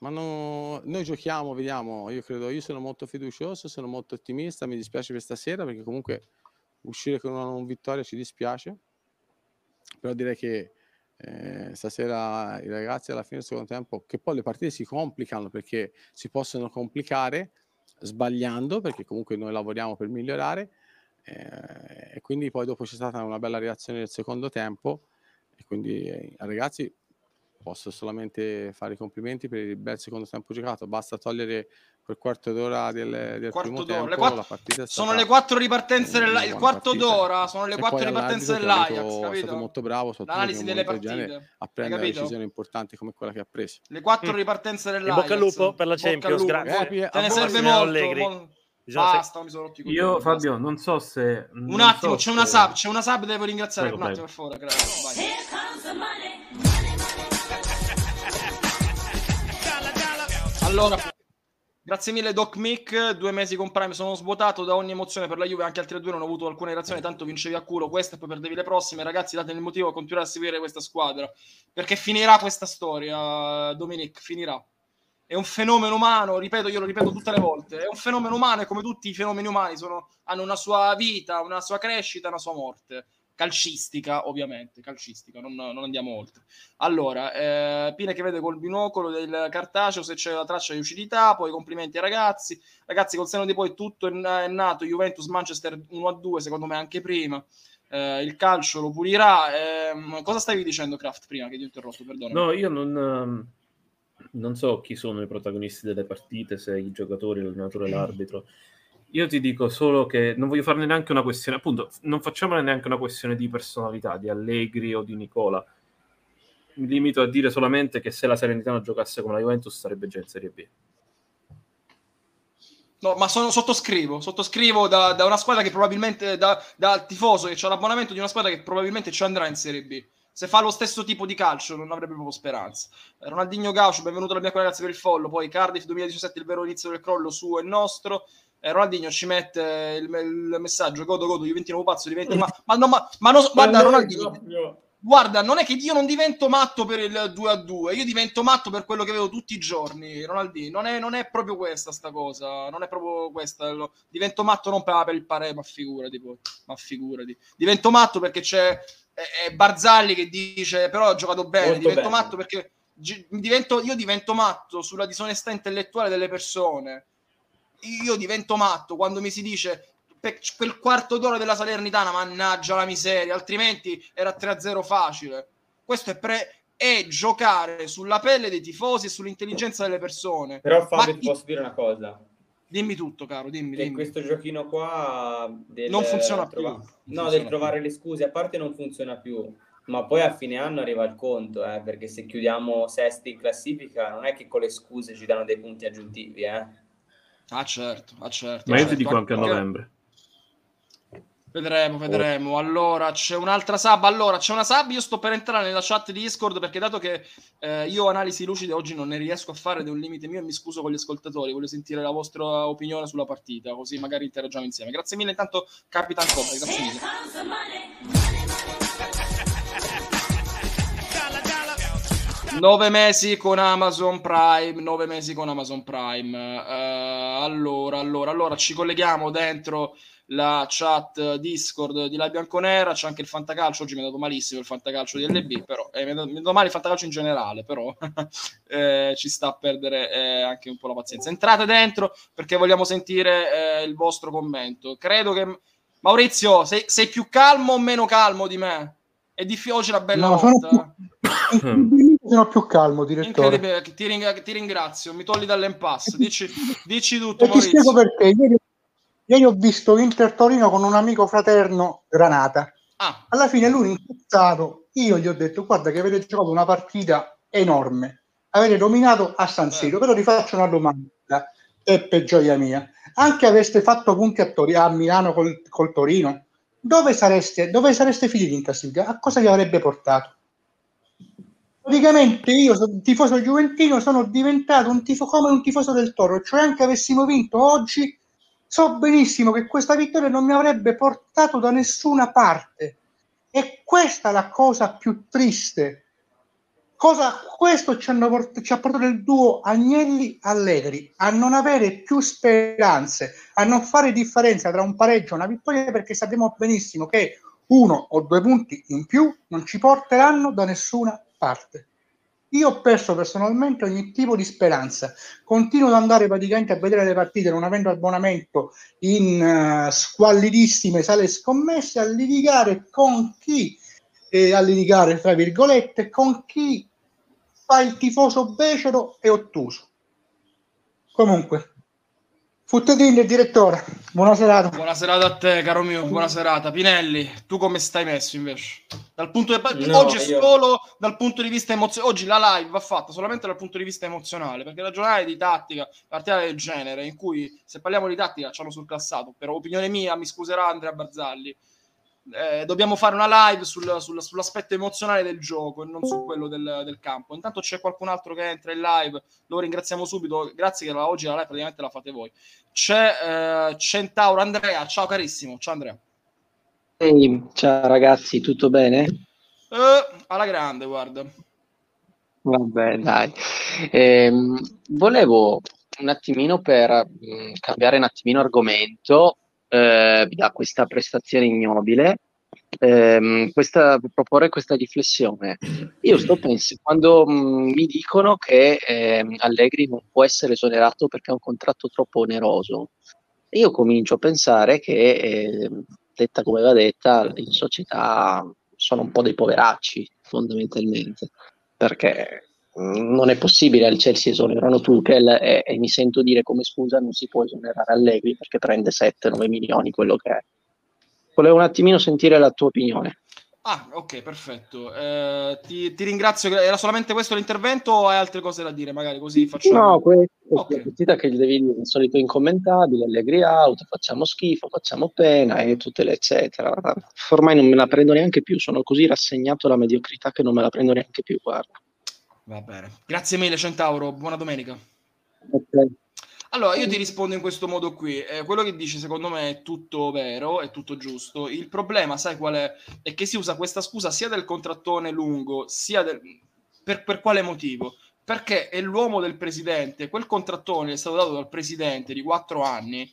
Ma no, noi giochiamo, vediamo, io credo, io sono molto fiducioso, sono molto ottimista, mi dispiace per stasera perché comunque uscire con una non vittoria ci dispiace, però direi che eh, stasera i ragazzi alla fine del secondo tempo, che poi le partite si complicano perché si possono complicare sbagliando, perché comunque noi lavoriamo per migliorare, eh, e quindi poi dopo c'è stata una bella reazione nel secondo tempo, e quindi eh, ragazzi posso solamente fare i complimenti per il bel secondo tempo giocato. Basta togliere quel quarto d'ora del, del quarto primo d'ora. tempo. Le quattro, sono le quattro ripartenze del il quarto partita. d'ora, sono le quattro ripartenze dell'Ajax. È stato molto bravo l'analisi delle partite a prendere decisioni importanti come quella che ha preso. Le quattro mm. ripartenze dell'Ajax. bocca al lupo per la Champions, grazie. Eh, Te ne serve molto. Basta, mi sono rotto Io, Fabio, non so se. Un attimo, c'è una sub, c'è una sub, devo ringraziare. un attimo, per favore, grazie. Allora, grazie mille Doc Mick, due mesi con Prime sono svuotato da ogni emozione per la Juve, anche altre due non ho avuto alcuna reazione, tanto vincevi a culo questa e poi perdevi le prossime. Ragazzi, datemi il motivo a continuare a seguire questa squadra, perché finirà questa storia, Dominic, finirà. È un fenomeno umano, ripeto, io lo ripeto tutte le volte, è un fenomeno umano e come tutti i fenomeni umani sono, hanno una sua vita, una sua crescita, una sua morte calcistica, ovviamente, calcistica, non, non andiamo oltre. Allora, eh, Pine che vede col binocolo del cartaceo se c'è la traccia di lucidità, poi complimenti ai ragazzi. Ragazzi, col seno di poi tutto è, è nato, Juventus Manchester 1-2, secondo me anche prima. Eh, il calcio lo pulirà. Eh, cosa stavi dicendo, Kraft, prima che ti ho interrotto? Perdona. No, io non, ehm, non so chi sono i protagonisti delle partite, se i giocatori, l'allenatore, l'arbitro. Io ti dico solo che non voglio farne neanche una questione, appunto, non facciamone neanche una questione di personalità, di Allegri o di Nicola. mi limito a dire solamente che se la Salernitana giocasse come la Juventus sarebbe già in Serie B. No, ma sono, sottoscrivo, sottoscrivo da, da, una squadra che probabilmente, da, da tifoso che ha l'abbonamento di una squadra che probabilmente ci andrà in Serie B. Se fa lo stesso tipo di calcio non avrebbe proprio speranza. Ronaldinho Gaucho, benvenuto alla mia ragazzi per il follo, poi Cardiff 2017 il vero inizio del crollo suo e nostro. Eh, Ronaldinho ci mette il, il messaggio, godo godo, Juventino pazzo, diventi... Ma, ma, no, ma, ma no, guarda Ronaldinho... Guarda, non è che io non divento matto per il 2 a 2, io divento matto per quello che vedo tutti i giorni, Ronaldinho. Non è, non è proprio questa sta cosa, non è proprio questa. Divento matto non per, per il pare, ma figurati poi, ma figurati. Divento matto perché c'è è, Barzalli che dice però ho giocato bene, Molto divento bene. matto perché divento, io divento matto sulla disonestà intellettuale delle persone. Io divento matto quando mi si dice per quel quarto d'ora della Salernitana, mannaggia la miseria, altrimenti era 3-0 facile. Questo è, pre- è giocare sulla pelle dei tifosi e sull'intelligenza delle persone. Però Fabio Ma ti posso dire una cosa. Dimmi tutto, caro, dimmi. dimmi. questo giochino qua... Del, non funziona trova... più. No, funziona del trovare più. le scuse, a parte non funziona più, ma poi a fine anno arriva il conto, eh, perché se chiudiamo sesti in classifica non è che con le scuse ci danno dei punti aggiuntivi, eh. Ah certo, ah certo. Ma io certo. ti dico anche a novembre. Vedremo, vedremo. Oh. Allora, c'è un'altra sub. Allora, c'è una sub. Io sto per entrare nella chat di Discord perché, dato che eh, io analisi lucide oggi non ne riesco a fare ed è un limite mio, e mi scuso con gli ascoltatori. Voglio sentire la vostra opinione sulla partita, così magari interagiamo insieme. Grazie mille, intanto, Capitan Cobra. Grazie mille. Nove mesi con Amazon Prime, nove mesi con Amazon Prime. Uh, allora, allora, allora, ci colleghiamo dentro la chat Discord di La Bianconera, c'è anche il fantacalcio, oggi mi è dato malissimo il fantacalcio di LB, però eh, mi, è dato, mi è dato male il fantacalcio in generale, però (laughs) eh, ci sta a perdere eh, anche un po' la pazienza. Entrate dentro perché vogliamo sentire eh, il vostro commento. Credo che Maurizio, sei, sei, più calmo o meno calmo di me? È difficile oggi una bella no, sono, più, sono più calmo, direttore. Ti, ring- ti, ringrazio, mi togli dall'impasse. Dici, dici tutto, e. Ti spiego perché. Ieri Ieri ho visto Inter Torino con un amico fraterno Granata. Ah. Alla fine lui incazzato, io gli ho detto guarda che avete giocato una partita enorme, avete dominato a San Siro, eh. però ti faccio una domanda, Peppe gioia mia, anche aveste fatto punti a, Tor- a Milano col, col Torino, dove sareste, dove sareste finiti in classifica? A cosa vi avrebbe portato? Praticamente io, tifoso giuventino, sono diventato un tifo come un tifoso del Toro, cioè anche avessimo vinto oggi so benissimo che questa vittoria non mi avrebbe portato da nessuna parte. E questa è la cosa più triste. Cosa, questo ci, port- ci ha portato il duo Agnelli-Allegri a non avere più speranze, a non fare differenza tra un pareggio e una vittoria perché sappiamo benissimo che uno o due punti in più non ci porteranno da nessuna parte. Io ho perso personalmente ogni tipo di speranza. Continuo ad andare praticamente a vedere le partite non avendo abbonamento in uh, squallidissime sale scommesse, a litigare con chi, eh, a litigare tra virgolette, con chi fa il tifoso becero e ottuso. Comunque, Futtetini, direttore, buona serata. Buona serata a te, caro mio, buona serata. Pinelli, tu come stai messo invece? Dal punto di... no, oggi io... solo dal punto di vista emozionale. Oggi la live va fatta solamente dal punto di vista emozionale, perché ragionare di tattica, partita del genere, in cui se parliamo di tattica ci hanno surclassato, per opinione mia, mi scuserà Andrea Barzalli, eh, dobbiamo fare una live sul, sul, sull'aspetto emozionale del gioco e non su quello del, del, campo. Intanto c'è qualcun altro che entra in live, lo ringraziamo subito. Grazie che la, oggi la live praticamente la fate voi. C'è eh, Centauro Andrea, ciao carissimo, ciao Andrea. Ehi, ciao ragazzi, tutto bene? Eh, alla grande, guarda. Vabbè, dai. Eh, volevo un attimino per mh, mm, cambiare un attimino argomento eh, da questa prestazione ignobile, ehm, questa, proporre questa riflessione. Io sto (clears throat) pensando, quando mh, mm, mi dicono che eh, Allegri non può essere esonerato perché ha un contratto troppo oneroso, io comincio a pensare che, eh, detta come va detta, in società sono un po' dei poveracci, fondamentalmente, perché non è possibile al Chelsea esonerano Tuchel e, e, mi sento dire come scusa non si può esonerare Allegri perché prende 7-9 milioni quello che è volevo un attimino sentire la tua opinione Ah, ok, perfetto. Eh, ti, ti, ringrazio. Era solamente questo l'intervento o hai altre cose da dire? Magari così facciamo. No, questa okay. è la partita che gli devi dire il solito incommentabile, allegri out, facciamo schifo, facciamo pena e tutte le eccetera. Ormai non me la prendo neanche più, sono così rassegnato alla mediocrità che non me la prendo neanche più, guarda. Va bene. Grazie mille, Centauro. Buona domenica. Ok. Allora, io ti rispondo in questo modo qui. Eh, quello che dici, secondo me, è tutto vero, è tutto giusto. Il problema, sai qual è? È che si usa questa scusa sia del contrattone lungo, sia del... Per, per quale motivo? Perché è l'uomo del presidente, quel contrattone è stato dato dal presidente di quattro anni,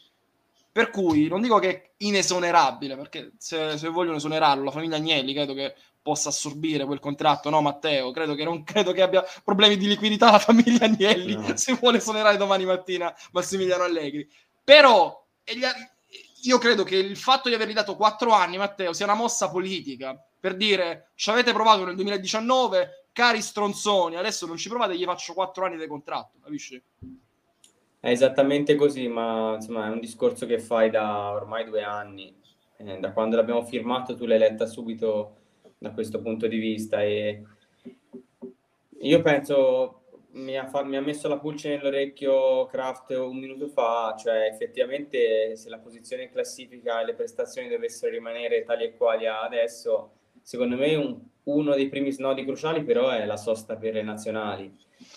per cui non dico che è inesonerabile, perché se, se vogliono esonerarlo, la famiglia Agnelli credo che possa assorbire quel contratto, no Matteo? Credo che non credo che abbia problemi di liquidità la famiglia Agnelli no. se vuole esonerare domani mattina Massimiliano Allegri. Però io credo che il fatto di avergli dato quattro anni, Matteo, sia una mossa politica per dire ci avete provato nel 2019, cari stronzoni, adesso non ci provate, gli faccio quattro anni di contratto, capisci? È esattamente così, ma insomma è un discorso che fai da ormai due anni. Eh, da quando l'abbiamo firmato tu l'hai letta subito da questo punto di vista e io penso mi ha, fa, mi ha messo la pulce nell'orecchio Kraft un minuto fa, cioè effettivamente se la posizione in classifica e le prestazioni dovessero rimanere tali e quali adesso, secondo me un, uno dei primi snodi cruciali però è la sosta per le nazionali,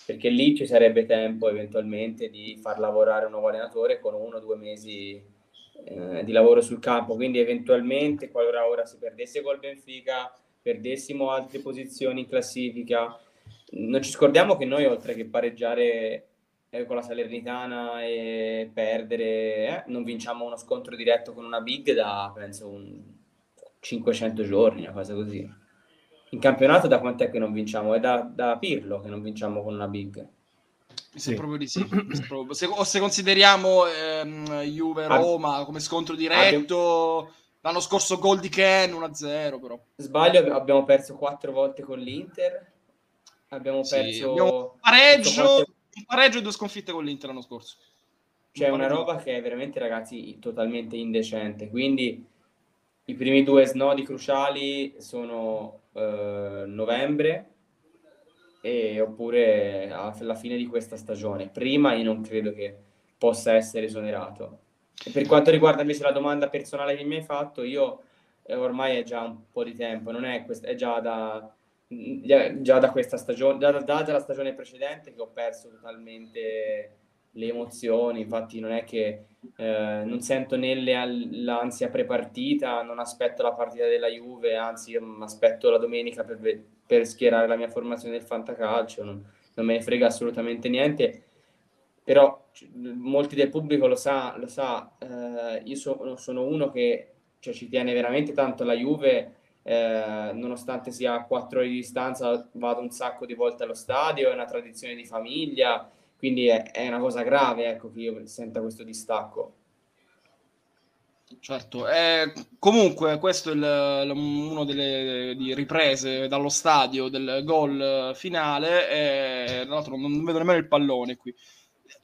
perché lì ci sarebbe tempo eventualmente di far lavorare un nuovo allenatore con uno o due mesi eh, di lavoro sul campo, quindi eventualmente qualora ora si perdesse col Benfica perdessimo altre posizioni in classifica. Non ci scordiamo che noi, oltre che pareggiare eh, con la Salernitana e perdere, eh, non vinciamo uno scontro diretto con una big da penso un 500 giorni, una cosa così. In campionato da quant'è che non vinciamo? È da, da Pirlo che non vinciamo con una big. Mi sì. proprio di sì. se, o se consideriamo ehm, Juve-Roma come scontro diretto, L'anno scorso gol di Ken 1-0 però. Sbaglio, abbiamo perso quattro volte con l'Inter. Abbiamo sì, perso... Abbiamo un pareggio, volte... un pareggio e due sconfitte con l'Inter l'anno scorso. C'è una roba che è veramente, ragazzi, totalmente indecente. Quindi i primi due snodi cruciali sono eh, novembre e oppure alla fine di questa stagione. Prima io non credo che possa essere esonerato per quanto riguarda invece la domanda personale che mi hai fatto, io eh, ormai è già un po' di tempo, non è, quest- è già da, già da questa stagione, già dalla stagione precedente che ho perso totalmente le emozioni, infatti non è che eh, non sento né l'ansia prepartita, non aspetto la partita della Juve, anzi aspetto la domenica per, per schierare la mia formazione del fantacalcio, non, non me ne frega assolutamente niente. Però molti del pubblico lo sa, lo sa eh, io so, sono uno che cioè, ci tiene veramente tanto alla Juve, eh, nonostante sia a quattro ore di distanza, vado un sacco di volte allo stadio, è una tradizione di famiglia, quindi è, è una cosa grave ecco, che io senta questo distacco. Certo, eh, comunque questo è il, uno delle riprese dallo stadio del gol finale, e, tra l'altro non vedo nemmeno il pallone qui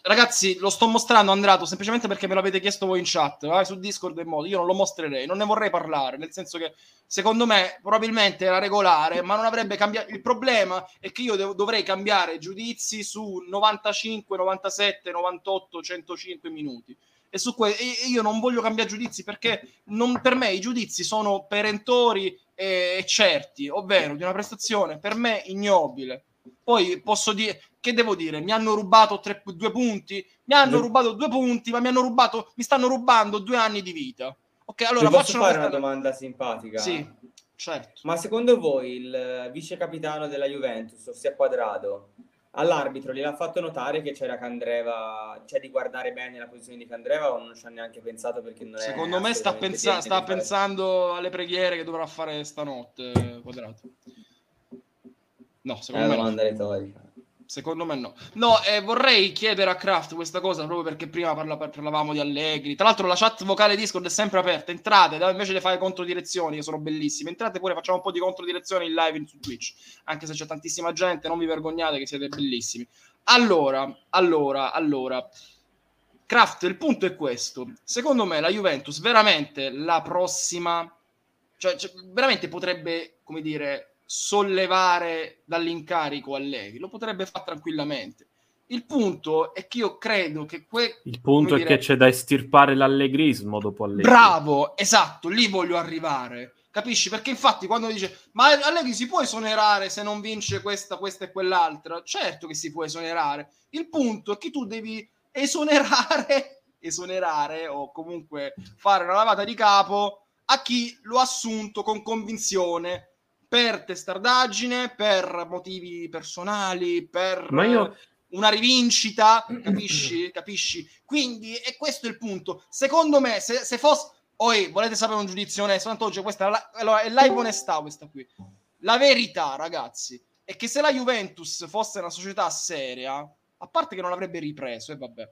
ragazzi, lo sto mostrando Andrato semplicemente perché me l'avete chiesto voi in chat, vai su Discord e modo. Io non lo mostrerei, non ne vorrei parlare, nel senso che secondo me probabilmente era regolare, ma non avrebbe cambiato. Il problema è che io devo, dovrei cambiare giudizi su 95, 97, 98, 105 minuti. E su que- e io non voglio cambiare giudizi perché non, per me i giudizi sono perentori e certi, ovvero di una prestazione per me ignobile. Poi posso dire, che devo dire? Mi hanno rubato tre, due punti? Mi hanno rubato due punti, ma mi hanno rubato, mi stanno rubando due anni di vita. Ok, allora Ti posso fare una domanda simpatica? Sì, certo. Ma secondo voi il vice capitano della Juventus, ossia Quadrado, all'arbitro gliel'ha fatto notare che c'era Candreva, c'è di guardare bene la posizione di Candreva o non ci ha neanche pensato perché non è Secondo me sta, pensa- sta pensando alle preghiere che dovrà fare stanotte Quadrato. No, secondo è una me domanda no. retorica. Secondo me no. No, eh, vorrei chiedere a Kraft questa cosa proprio perché prima parla, parlavamo di Allegri. Tra l'altro la chat vocale Discord è sempre aperta. Entrate, invece di fare controdirezioni che sono bellissime, entrate pure, facciamo un po' di controdirezioni in live su Twitch. Anche se c'è tantissima gente, non vi vergognate che siete bellissimi. Allora, allora, allora. Kraft, il punto è questo. Secondo me la Juventus veramente la prossima Cioè, cioè, veramente potrebbe, come dire, sollevare dall'incarico Allegri, lo potrebbe fare tranquillamente. Il punto è che io credo che que- il punto è dire... che c'è da estirpare l'allegrismo dopo Allegri. Bravo, esatto, lì voglio arrivare. Capisci? Perché infatti quando dice ma Allegri si può esonerare se non vince questa, questa e quell'altra? Certo che si può esonerare. Il punto è che tu devi esonerare, (laughs) esonerare o comunque fare una lavata di capo a chi lo ha assunto con convinzione per testardaggine, per motivi personali, per ma io... una rivincita, capisci? (clears throat) capisci? Quindi, e questo è il punto. Secondo me, se, se fosse Oi, volete sapere un giudizio onesto? Tanto oggi questa è, la, allora, è live onestà questa qui. La verità, ragazzi, è che se la Juventus fosse una società seria, a parte che non l'avrebbe ripreso, e eh, vabbè.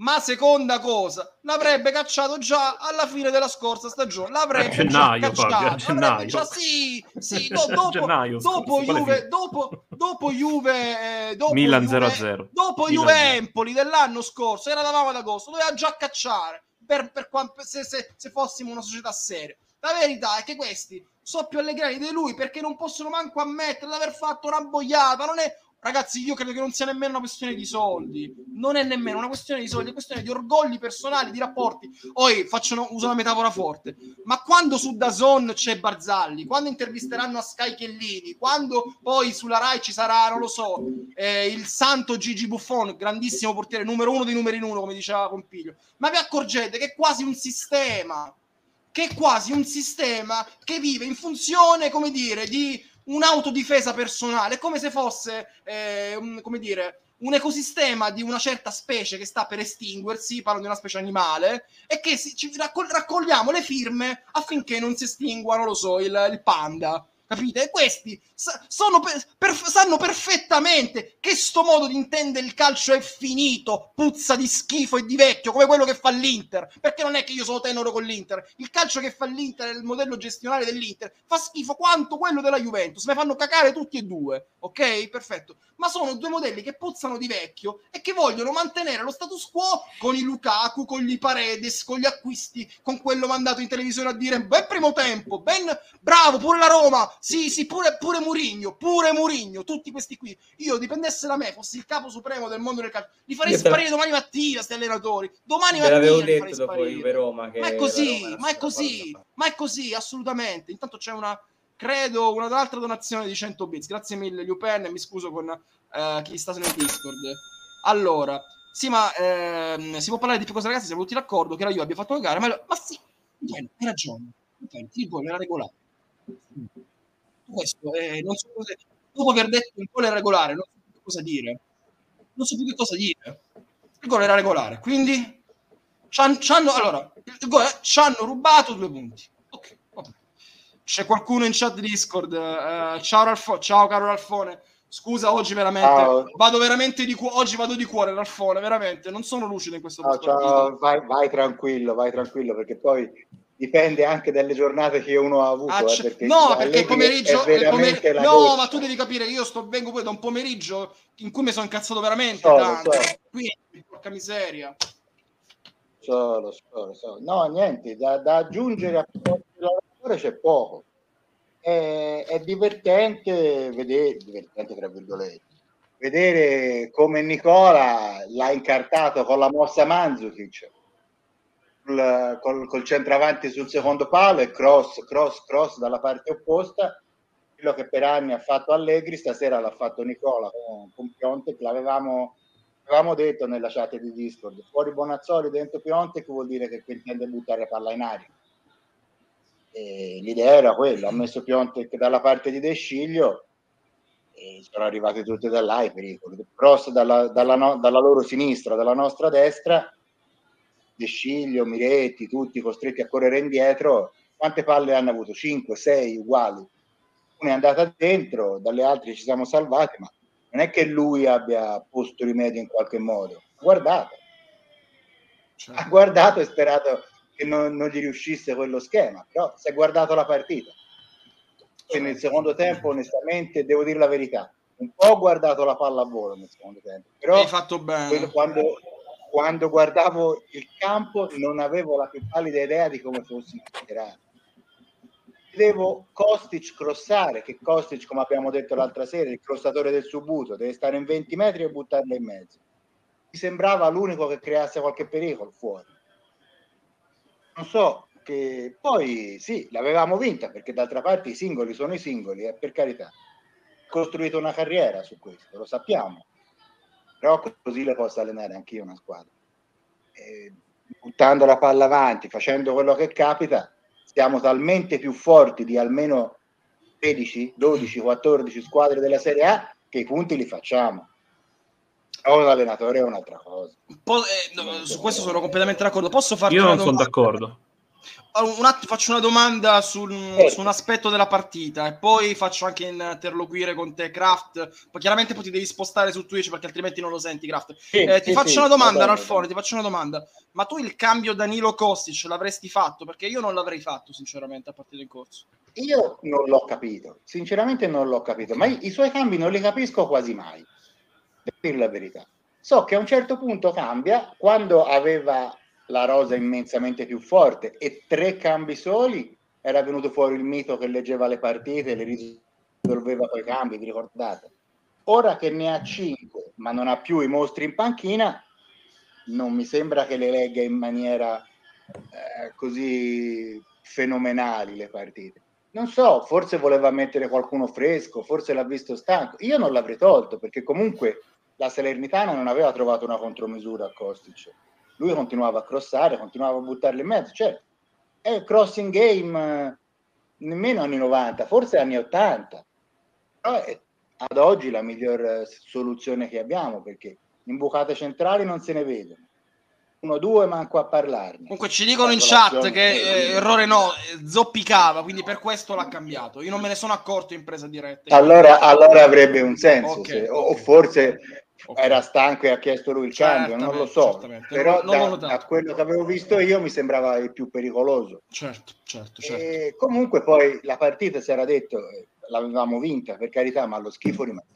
Ma seconda cosa, l'avrebbe cacciato già alla fine della scorsa stagione. L'avrebbe gennaio, già cacciato. gennaio. Già, sì, sì, (laughs) do, dopo, gennaio, dopo, Juve, dopo, dopo Juve, eh, dopo Milan Juve, 0-0. Dopo Milan Juve Empoli dell'anno scorso, eravamo ad agosto, doveva già cacciare per, per quanto, se, se, se, fossimo una società seria. La verità è che questi sono più allegrati di lui perché non possono manco ammettere di aver fatto una boiata. Non è Ragazzi, io credo che non sia nemmeno una questione di soldi, non è nemmeno una questione di soldi, è una questione di orgogli personali, di rapporti. Poi faccio uso una metafora forte, ma quando su Dazon c'è Barzalli, quando intervisteranno a Sky Chellini, quando poi sulla Rai ci sarà, non lo so, eh, il santo Gigi Buffon, grandissimo portiere, numero uno dei numeri in uno, come diceva Pompiglio, ma vi accorgete che è quasi un sistema, che è quasi un sistema che vive in funzione, come dire, di un'autodifesa personale, come se fosse, eh, un, come dire, un ecosistema di una certa specie che sta per estinguersi, parlo di una specie animale, e che si, raccol- raccogliamo le firme affinché non si estingua, non lo so, il, il panda capite? Questi sa- per- per- sanno perfettamente che sto modo di intendere il calcio è finito, puzza di schifo e di vecchio, come quello che fa l'Inter, perché non è che io sono tenero con l'Inter, il calcio che fa l'Inter, il modello gestionale dell'Inter, fa schifo quanto quello della Juventus, me fanno cacare tutti e due, ok? Perfetto, ma sono due modelli che puzzano di vecchio e che vogliono mantenere lo status quo con i Lukaku, con gli Paredes, con gli acquisti, con quello mandato in televisione a dire, beh primo tempo, ben bravo, pure la Roma, sì, sì, pure, pure Murigno, pure Murigno, tutti questi qui. Io dipendesse da me, fossi il capo supremo del mondo del calcio, li farei sparire domani mattina, questi allenatori. Domani mattina l'avevo detto dopo Juve Roma che Ma è così, ma è così, ma è così, assolutamente. Intanto c'è una credo un'altra donazione di 100 bits. Grazie mille Lupen, mi scuso con uh, chi sta nel Discord. Allora, sì, ma ehm, si può parlare di più cose ragazzi, siamo tutti d'accordo che la Juve abbia fatto la gara, ma, ma sì, hai ragione. Il gol era regolare questo, eh, non so cosa, dopo aver detto il gol è regolare, non so più che cosa dire. Non so più che cosa dire. Il gol era regolare, quindi c'hanno, c'hanno, allora, ci hanno rubato due punti. Ok, vabbè. C'è qualcuno in chat Discord. Uh, ciao, Ralfo, ciao caro Ralfone. Scusa, oggi veramente ciao. vado veramente di cuore. Oggi vado di cuore, Ralfone, veramente. Non sono lucido in questo momento. Vai, vai tranquillo, vai tranquillo, perché poi dipende anche dalle giornate che uno ha avuto. Ah, eh, perché no, perché il pomeriggio. Pomer... No, corsa. ma tu devi capire io sto, vengo poi da un pomeriggio in cui mi sono incazzato veramente so, tanto. So. Quindi, porca miseria. So, lo so, lo so. No, niente, da, da aggiungere a lavoratore c'è poco. È, è divertente vedere, divertente tra virgolette, vedere come Nicola l'ha incartato con la mossa Manzukic col, col, centravanti sul secondo palo e cross, cross, cross dalla parte opposta. Quello che per anni ha fatto Allegri, stasera l'ha fatto Nicola con, con Piontek. L'avevamo avevamo detto nella chat di Discord, fuori Bonazzoli, dentro Piontek vuol dire che intende buttare palla in aria. E l'idea era quella, ha messo Piontek dalla parte di De Sciglio e sono arrivati tutti da là i pericoli. Cross dalla, dalla, dalla loro sinistra, dalla nostra destra, De Sciglio, Miretti, tutti costretti a correre indietro, quante palle hanno avuto? 5, 6 uguali. Una è andata dentro, dalle altre ci siamo salvati, ma non è che lui abbia posto rimedio in qualche modo. Ha guardato. Certo. Ha guardato e sperato che non, non, gli riuscisse quello schema, però si è guardato la partita. E nel secondo tempo, onestamente, devo dire la verità, un po' ho guardato la palla a volo nel secondo tempo. Però Hai fatto bene. Quando, quando guardavo il campo non avevo la più pallida idea di come fosse considerato. devo Kostic crossare, che Kostic, come abbiamo detto l'altra sera, il crosstatore del subuto, deve stare in 20 metri e buttarla in mezzo. Mi sembrava l'unico che creasse qualche pericolo fuori. Non so, che poi sì, l'avevamo vinta perché d'altra parte i singoli sono i singoli, eh, per carità. Costruito una carriera su questo, lo sappiamo. Però così le posso allenare anch'io una squadra. E, buttando la palla avanti, facendo quello che capita, siamo talmente più forti di almeno 13, 12, 14 squadre della Serie A che i punti li facciamo. O un allenatore è un'altra cosa. Eh, no, su questo sono completamente d'accordo. Posso farti Io non sono d'accordo un attimo faccio una domanda sul, eh. su un aspetto della partita e poi faccio anche interloquire con te, Kraft. Poi chiaramente poi ti devi spostare su Twitch perché altrimenti non lo senti, Kraft. Sì, eh, ti sì, faccio sì, una domanda, Ralfone, ti faccio una domanda. Ma tu il cambio Danilo Kostic l'avresti fatto? Perché io non l'avrei fatto, sinceramente, a partita in corso. Io non l'ho capito, sinceramente non l'ho capito, ma i, i suoi cambi non li capisco quasi mai, per dire la verità. So che a un certo punto cambia quando aveva la rosa immensamente più forte e tre cambi soli era venuto fuori il mito che leggeva le partite e le risolveva con i cambi, vi ricordate? Ora che ne ha cinque, ma non ha più i mostri in panchina, non mi sembra che le legga in maniera eh, così fenomenali le partite. Non so, forse voleva mettere qualcuno fresco, forse l'ha visto stanco. Io non l'avrei tolto perché comunque la Salernitana non aveva trovato una contromisura a Kostic lui continuava a crossare, continuava a buttarle in mezzo, cioè è crossing game eh, nemmeno anni 90, forse anni 80, però è ad oggi la miglior eh, soluzione che abbiamo perché in bucate centrali non se ne vedono. Uno, due, manco a parlarne. Comunque ci dicono in chat che eh, errore no, zoppicava, quindi per questo l'ha cambiato. Io non me ne sono accorto in presa diretta. Allora, allora avrebbe un senso, okay. se, o forse okay. era stanco e ha chiesto lui il cambio, non lo so, però non, da, da, quello che avevo visto io mi sembrava il più pericoloso. Certo, certo, certo. E comunque poi la partita si era detto, eh, l'avevamo vinta per carità, ma lo schifo rimane.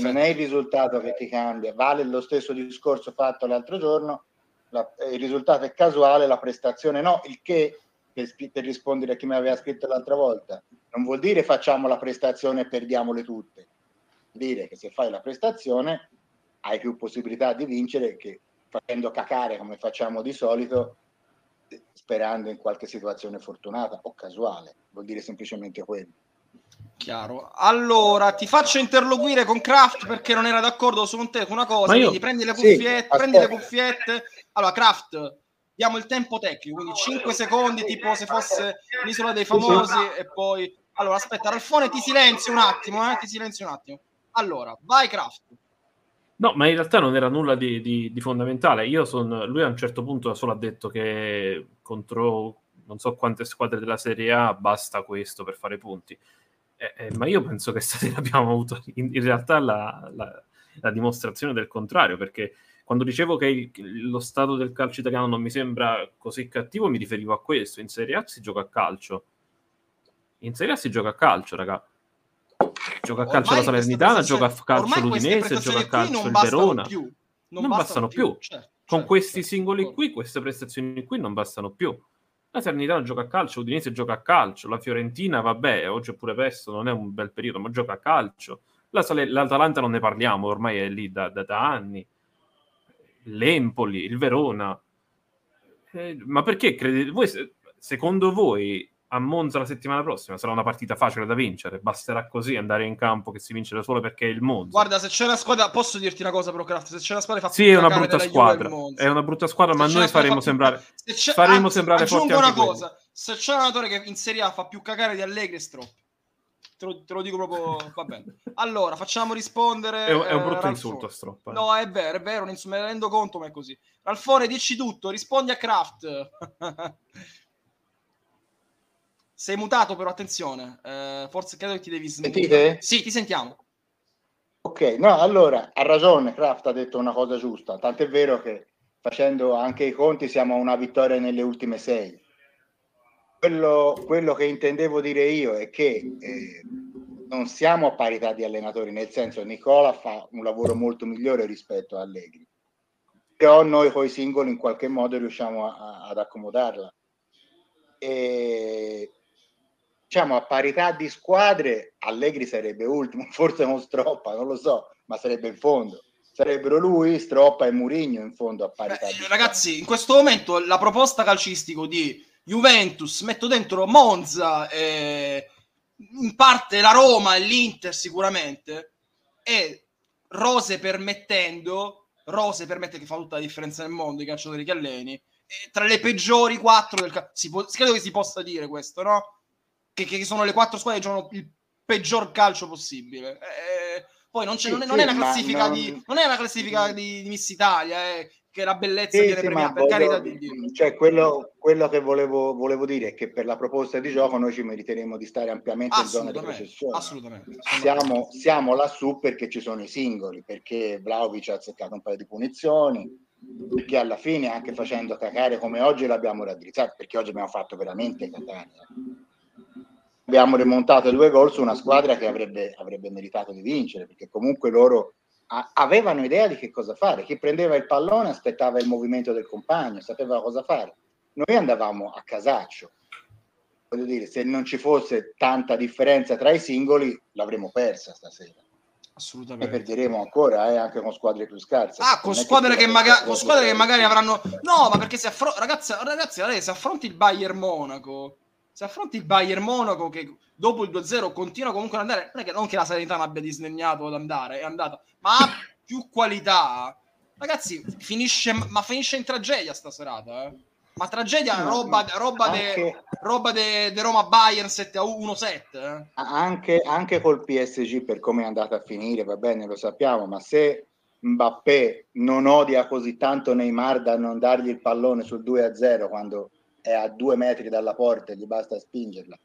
Non è il risultato che ti cambia, vale lo stesso discorso fatto l'altro giorno, la, il risultato è casuale, la prestazione no, il che per, per rispondere a chi mi aveva scritto l'altra volta, non vuol dire facciamo la prestazione e perdiamole tutte dire che se fai la prestazione hai più possibilità di vincere che facendo cacare come facciamo di solito sperando in qualche situazione fortunata o casuale, vuol dire semplicemente quello. Chiaro. Allora, ti faccio interloquire con Kraft perché non era d'accordo su te con una cosa, io... quindi prendi le cuffiette, sì, prendi le cuffiette. Allora, Kraft, diamo il tempo tecnico, quindi 5 secondi, tipo se fosse l'isola dei famosi sì. e poi Allora, aspetta, Ralfone, ti silenzio un attimo, eh? ti silenzio un attimo. Allora, vai Kraft. No, ma in realtà non era nulla di, di, di fondamentale. Son, lui a un certo punto solo ha detto che contro non so quante squadre della Serie A basta questo per fare punti. Eh, eh, ma io penso che (laughs) stasera abbiamo avuto in, in realtà la, la, la, dimostrazione del contrario, perché quando dicevo che il, lo stato del calcio italiano non mi sembra così cattivo, mi riferivo a questo. In Serie A si gioca a calcio. In Serie A si gioca a calcio, raga gioca a calcio la Salernitana, gioca a calcio l'Udinese, gioca a calcio il Verona. Più. Non, non bastano, bastano più. Certo, Con certo, questi certo, singoli certo. qui, queste prestazioni qui non bastano più. La Salernitana gioca a calcio, l'Udinese gioca a calcio, la Fiorentina, vabbè, oggi è pure presto, non è un bel periodo, ma gioca a calcio. La Sal- L'Atalanta non ne parliamo, ormai è lì da, da, da anni. L'Empoli, il Verona. Eh, ma perché credete voi, secondo voi a Monza la settimana prossima sarà una partita facile da vincere. Basterà così andare in campo che si vince da solo perché è il Monza. Guarda, se c'è una squadra, posso dirti una cosa, però, Kraft, se c'è una squadra Sì, è una brutta squadra. È una brutta squadra, se ma noi faremo sembrare, faremo anzi, sembrare forti una cosa. Quelli. Se c'è un allenatore che in Serie A fa più cagare di Allegri, è Stroppi. Te lo, te lo, dico proprio, va bene. Allora, facciamo rispondere. È, è un brutto eh, insulto a. Eh. No, è vero, è vero, me ne rendo conto, ma è così. Ralfone, dici tutto, rispondi a Kraft. (laughs) Sei mutato, però attenzione. Eh, forse credo che ti devi sentire. Sì, ti sentiamo. Ok, no, allora ha ragione. Kraft ha detto una cosa giusta. Tant'è vero che facendo anche i conti siamo a una vittoria nelle ultime sei. Quello, quello che intendevo dire io è che eh, non siamo a parità di allenatori, nel senso Nicola fa un lavoro molto migliore rispetto a Allegri. Però noi con i singoli in qualche modo riusciamo a, ad accomodarla e diciamo a parità di squadre Allegri sarebbe ultimo, (laughs) forse non Stroppa, non lo so, ma sarebbe in fondo. Sarebbero lui, Stroppa e Murigno in fondo a parità. Beh, ragazzi, in questo momento la proposta calcistico di Juventus, metto dentro Monza, e in parte la Roma e l'Inter sicuramente, e Rose permettendo, Rose permette che fa tutta la differenza nel mondo i calciatori che alleni, tra le peggiori quattro del calcio, credo che si possa dire questo, no? Che, che sono le quattro squadre che giocano il peggior calcio possibile. Eh, poi non, sì, non, è, non, è, una classifica, non... Di, non è una classifica di, di Miss Italia, eh, che la bellezza sì, viene sì, premiata, per carità di Dio. Cioè, quello, quello che volevo, volevo, dire è che per la proposta di gioco noi ci meriteremo di stare ampiamente in zona di processione. Assolutamente. Siamo, siamo, lassù perché ci sono i singoli, perché Vlaovic ha azzeccato un paio di punizioni, perché alla fine anche facendo cacare come oggi l'abbiamo raddrizzato, perché oggi abbiamo fatto veramente cacare. Abbiamo rimontato due gol su una squadra che avrebbe, avrebbe meritato di vincere, perché comunque loro a, avevano idea di che cosa fare. Chi prendeva il pallone aspettava il movimento del compagno, sapeva cosa fare. Noi andavamo a casaccio. Voglio dire, se non ci fosse tanta differenza tra i singoli, l'avremmo persa stasera. Assolutamente. E perderemo ancora, eh, anche con squadre più scarse. Ah, con squadre, che, che, maga- con squadre che magari avranno... No, ma perché se affronti... Ragazzi, ragazzi, se affronti il Bayern Monaco se affronti il Bayern Monaco che dopo il 2-0 continua comunque ad andare, non è che, non che la Salernitana abbia disdegnato ad andare, è andata, ma ha più qualità. Ragazzi, finisce, ma finisce in tragedia sta serata, eh. Ma tragedia, roba, roba, anche, de, de Roma Bayern 7 a 1 7. Eh. Anche, anche col PSG, per come è andata a finire, va bene, lo sappiamo, ma se Mbappé non odia così tanto Neymar da non dargli il pallone sul 2 a 0 quando è a due metri dalla porta e gli basta spingerla,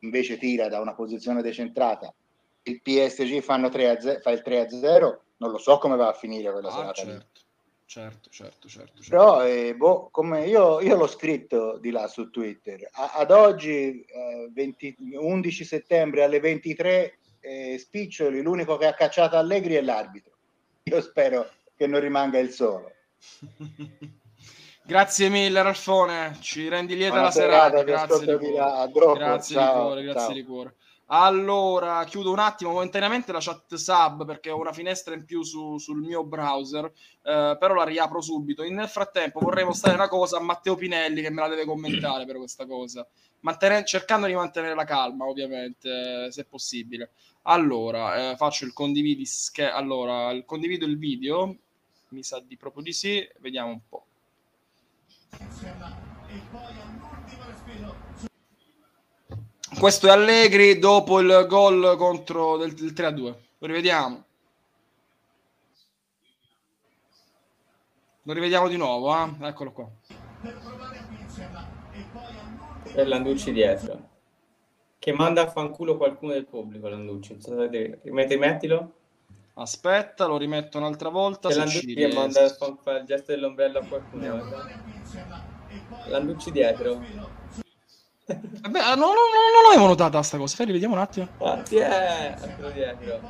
invece tira da una posizione decentrata, il PSG fanno 3 a 0, fa il 3 a 0, non lo so come va a finire quella ah, serata certo. Certo, certo, certo, certo. Però eh, boh, come io, io, l'ho scritto di là su Twitter. A, ad oggi, eh, 20, 11 settembre alle 23, eh, Spiccioli, l'unico che ha cacciato Allegri è l'arbitro. Io spero che non rimanga il solo. (laughs) Grazie mille Ralfone, ci rendi lieta la serata, grazie di cuore. Grazie ciao, di cuore, grazie di cuore. Allora, chiudo un attimo momentaneamente la chat sub perché ho una finestra in più su, sul mio browser, eh, però la riapro subito. nel frattempo vorrei mostrare una cosa a Matteo Pinelli che me la deve commentare per questa cosa, Manten- cercando di mantenere la calma ovviamente, se possibile. Allora, eh, faccio il condividi sch- allora, il condivido il video, mi sa di proprio di sì, vediamo un po'. Questo è Allegri dopo il gol contro del, del 3 a 2. Lo rivediamo. Lo rivediamo di nuovo, eh? eccolo qua. E Landucci dietro. Che manda a fanculo qualcuno del pubblico, Landucci. Rimettilo. Aspetta, lo rimetto un'altra volta. Se Landucci che manda il gesto dell'ombrello a qualcuno. Landucci dietro. Vabbè, no, no, no, non l'avevo notata sta cosa. Fai, vediamo un attimo. Ah, è dietro.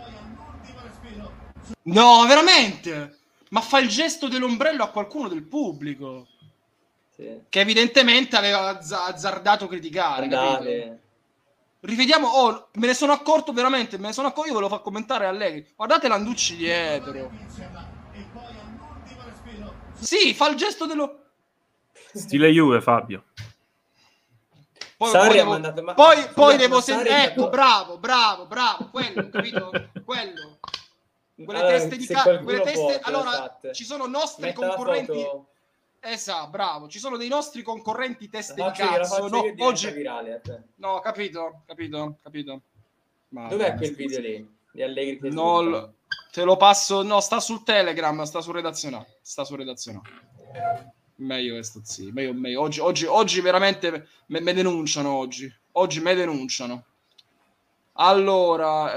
No, veramente. Ma fa il gesto dell'ombrello a qualcuno del pubblico. Sì. Che evidentemente aveva azzardato criticare. Capito? Rivediamo, oh, me ne sono accorto veramente, me ne sono accorto, io ve lo fa commentare a lei. Guardate Landucci dietro. Sì, fa il gesto dello... Stile Juve, Fabio. Poi, poi devo, mandato, ma... poi, poi devo sentire... Ecco, bravo, bravo, bravo, quello, capito? quello. Quelle allora, teste di ca... quelle teste... allora, ci sono nostri Metta concorrenti... Esatto, bravo. Ci sono dei nostri concorrenti teste di cazzo. No, oggi... Virale, no, capito, capito, capito. Ma Dov'è quel video lì? Di Allegri che no, te lo passo. No, sta sul Telegram, sta su redazionale. Sta su redazionale. Meglio questo, sì. Meglio, meglio. Oggi, oggi, oggi veramente me, me denunciano. Oggi, oggi me denunciano. Allora,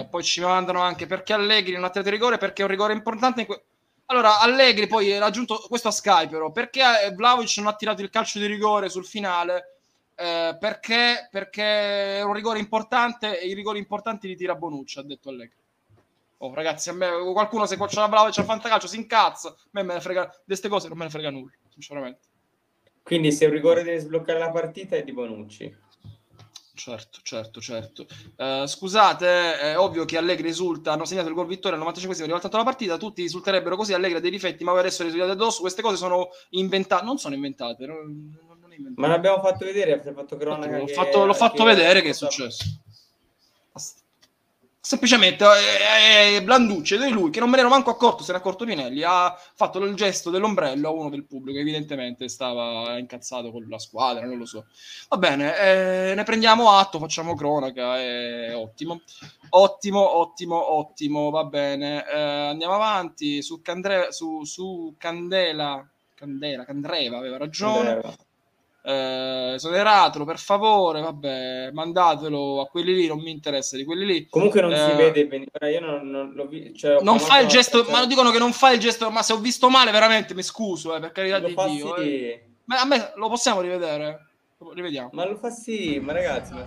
eh, poi ci mandano anche perché Allegri non ha tirato rigore, perché è un rigore importante. Que- allora, Allegri poi ha aggiunto questo a Sky, però, perché eh, Vlaovic non ha tirato il calcio di rigore sul finale? Eh, perché, perché è un rigore importante e i rigori importanti li tira Bonucci, ha detto Allegri. Oh, ragazzi, a me qualcuno se c'è la c'è il fantacalcio si incazza. A me me ne frega di queste cose, non me ne frega nulla, sinceramente. Quindi se un rigore deve sbloccare la partita è di Bonucci. Certo, certo, certo. Uh, scusate, è ovvio che Allegri risulta, hanno segnato il gol vittoria al 95 esimo rivoltato la partita, tutti risulterebbero così, Allegri ha dei difetti, ma adesso i risultati addosso, queste cose sono inventate, non sono inventate, non, non inventate. Ma l'abbiamo fatto vedere, avete fatto cronaca. L'ho fatto, l'ho fatto che vedere che è successo. Basta semplicemente eh, eh, Blanducci ed è lui che non me ne ero manco accorto se ne è accorto Pinelli ha fatto il gesto dell'ombrello a uno del pubblico evidentemente stava incazzato con la squadra non lo so. Va bene eh, ne prendiamo atto facciamo cronaca è ottimo. Ottimo ottimo ottimo va bene. Eh, andiamo avanti su, Candre- su, su Candela Candela Candreva aveva ragione. Candreva eh, esoneratelo per favore, vabbè, mandatelo a quelli lì, non mi interessa di quelli lì. Comunque non eh, si vede benissimo, io non, non l'ho visto. Cioè, non fa il gesto, ma lo dicono che non fa il gesto, ma se ho visto male veramente mi scuso, eh, per carità lo di Dio. Sì. Eh. Ma a me lo possiamo rivedere? Rivediamo. Ma lo fa sì, ma ragazzi, ma,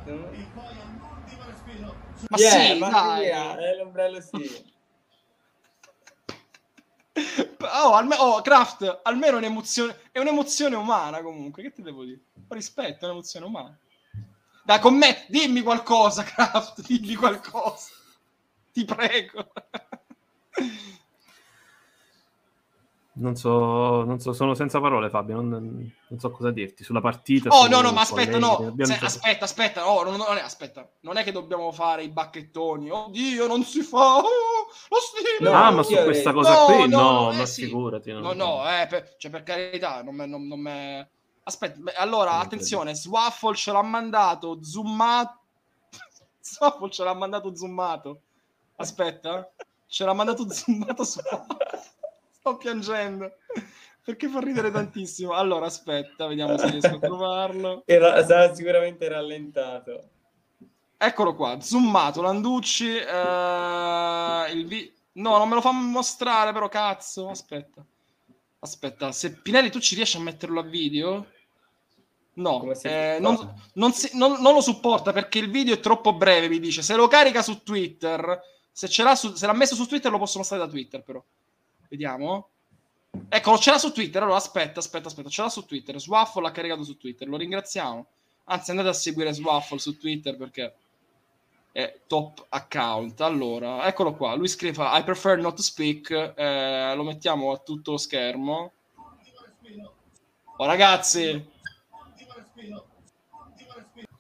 ma yeah, sì, ma dai. Via, eh, l'ombrello sì. (laughs) Oh, alme- oh, Kraft, almeno un'emozione, è un'emozione umana comunque. Che ti devo dire? Rispetto, è un'emozione umana. Dai, con me, dimmi qualcosa, Kraft, (laughs) dimmi qualcosa. Ti prego. Non so, non so, sono senza parole, Fabio. Non, non so cosa dirti sulla partita. Oh, no, no, ma aspetta, no. Se, aspetta, aspetta, oh, non, non, è, aspetta. Non è che dobbiamo fare i bacchettoni. Oddio, non si fa. Oh, lo stile. No, ah, ma su questa cosa no, qui, no, no, eh, ma sì. figurati. No, no, eh, per, cioè, per carità, non me, non, non me... Aspetta, beh, allora, non attenzione, Swaffle ce l'ha mandato zoomato. (laughs) Swaffle ce l'ha mandato zoomato. Aspetta, ce l'ha mandato zoomato su sto piangendo perché fa ridere tantissimo. Allora, aspetta, vediamo se riesco a trovarlo. (laughs) Era, sarà sicuramente rallentato. Eccolo qua, zoomato, Landucci. Eh, il vi- no, non me lo fa mostrare, però cazzo. Aspetta, aspetta. Se Pinelli tu ci riesci a metterlo a video? No, eh, non, non, si, non, non, lo supporta perché il video è troppo breve. Mi dice se lo carica su Twitter, se, ce l'ha su, se l'ha messo su Twitter, lo posso mostrare da Twitter, però. Vediamo. Eccolo, ce l'ha su Twitter. Allora, aspetta, aspetta, aspetta. Ce l'ha su Twitter. Swaffle l'ha caricato su Twitter. Lo ringraziamo. Anzi, andate a seguire Swaffle su Twitter perché è top account. Allora, eccolo qua. Lui scrive I prefer not to speak. Eh, lo mettiamo a tutto schermo. Oh, ragazzi.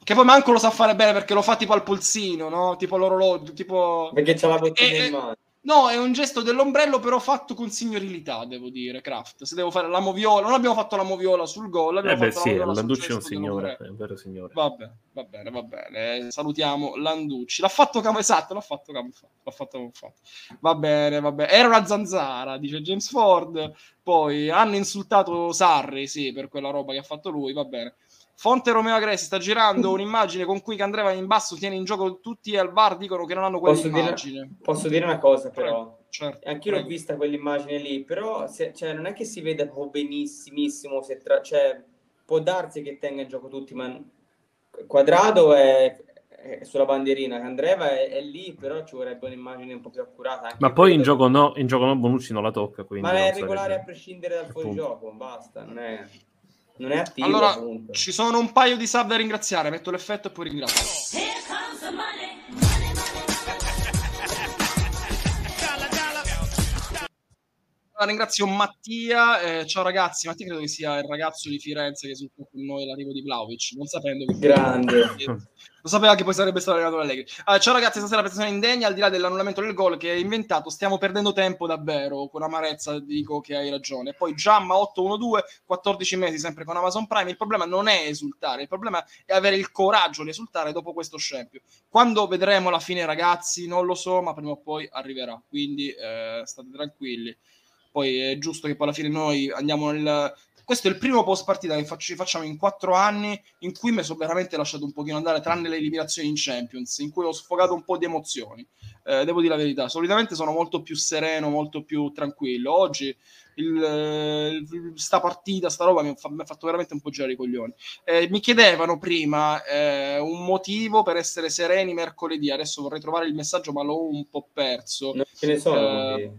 Che poi manco lo sa fare bene perché lo fa tipo al polsino, no? Tipo l'orologio, tipo... Perché c'ha la bottiglia in mano. No, è un gesto dell'ombrello, però fatto con signorilità, devo dire, Kraft. Se devo fare la moviola, non abbiamo fatto la moviola sul gol, eh beh, sì, la Landucci è un signore, è un vero signore. Va bene, va bene, va bene. Salutiamo Landucci. L'ha fatto come esatto, l'ha fatto come fatto. L'ha fatto come fatto. Va bene, va bene. Era una zanzara, dice James Ford. Poi hanno insultato Sarri, sì, per quella roba che ha fatto lui, va bene. Fonte Romeo Agresti sta girando (laughs) un'immagine con cui Candreva in basso tiene in gioco tutti al bar dicono che non hanno quell'immagine. Posso dire, posso dire una cosa però? Certo, Anch'io l'ho vista quell'immagine lì, però se, cioè, non è che si vede proprio benissimissimo, se tra, cioè, può darsi che tenga in gioco tutti, ma Quadrado è, è sulla bandierina, Candreva è, è, lì, però ci vorrebbe un'immagine un po' più accurata. Ma poi in gioco, no, in gioco no, Bonucci non la tocca. Ma è regolare a prescindere dal fuorigioco, basta, non è non è attivo. Allora, comunque. ci sono un paio di sub da ringraziare. Metto l'effetto e poi ringrazio. Ringrazio Mattia. Eh, ciao ragazzi, Mattia credo che sia il ragazzo di Firenze che è sul con noi l'arrivo di Vlaovic, non sapendo che grande. (laughs) Lo sapeva che poi sarebbe stato arrivato Allegri. Uh, ciao ragazzi, stasera la prestazione indegna, al di là dell'annullamento del gol che è inventato, stiamo perdendo tempo davvero, con amarezza dico che hai ragione. Poi Giamma 812, 14 mesi sempre con Amazon Prime, il problema non è esultare, il problema è avere il coraggio di esultare dopo questo scempio. Quando vedremo la fine ragazzi, non lo so, ma prima o poi arriverà, quindi eh, state tranquilli poi è giusto che poi alla fine noi andiamo nel... Questo è il primo post partita che faccio, facciamo in quattro anni in cui mi sono veramente lasciato un pochino andare, tranne le eliminazioni in Champions, in cui ho sfogato un po' di emozioni. Eh, devo dire la verità, solitamente sono molto più sereno, molto più tranquillo. Oggi il, il, sta partita, sta roba mi, ha fatto veramente un po' girare i coglioni. Eh, mi chiedevano prima eh, un motivo per essere sereni mercoledì. Adesso vorrei trovare il messaggio, ma l'ho un po' perso. Non ce ne sono. Eh,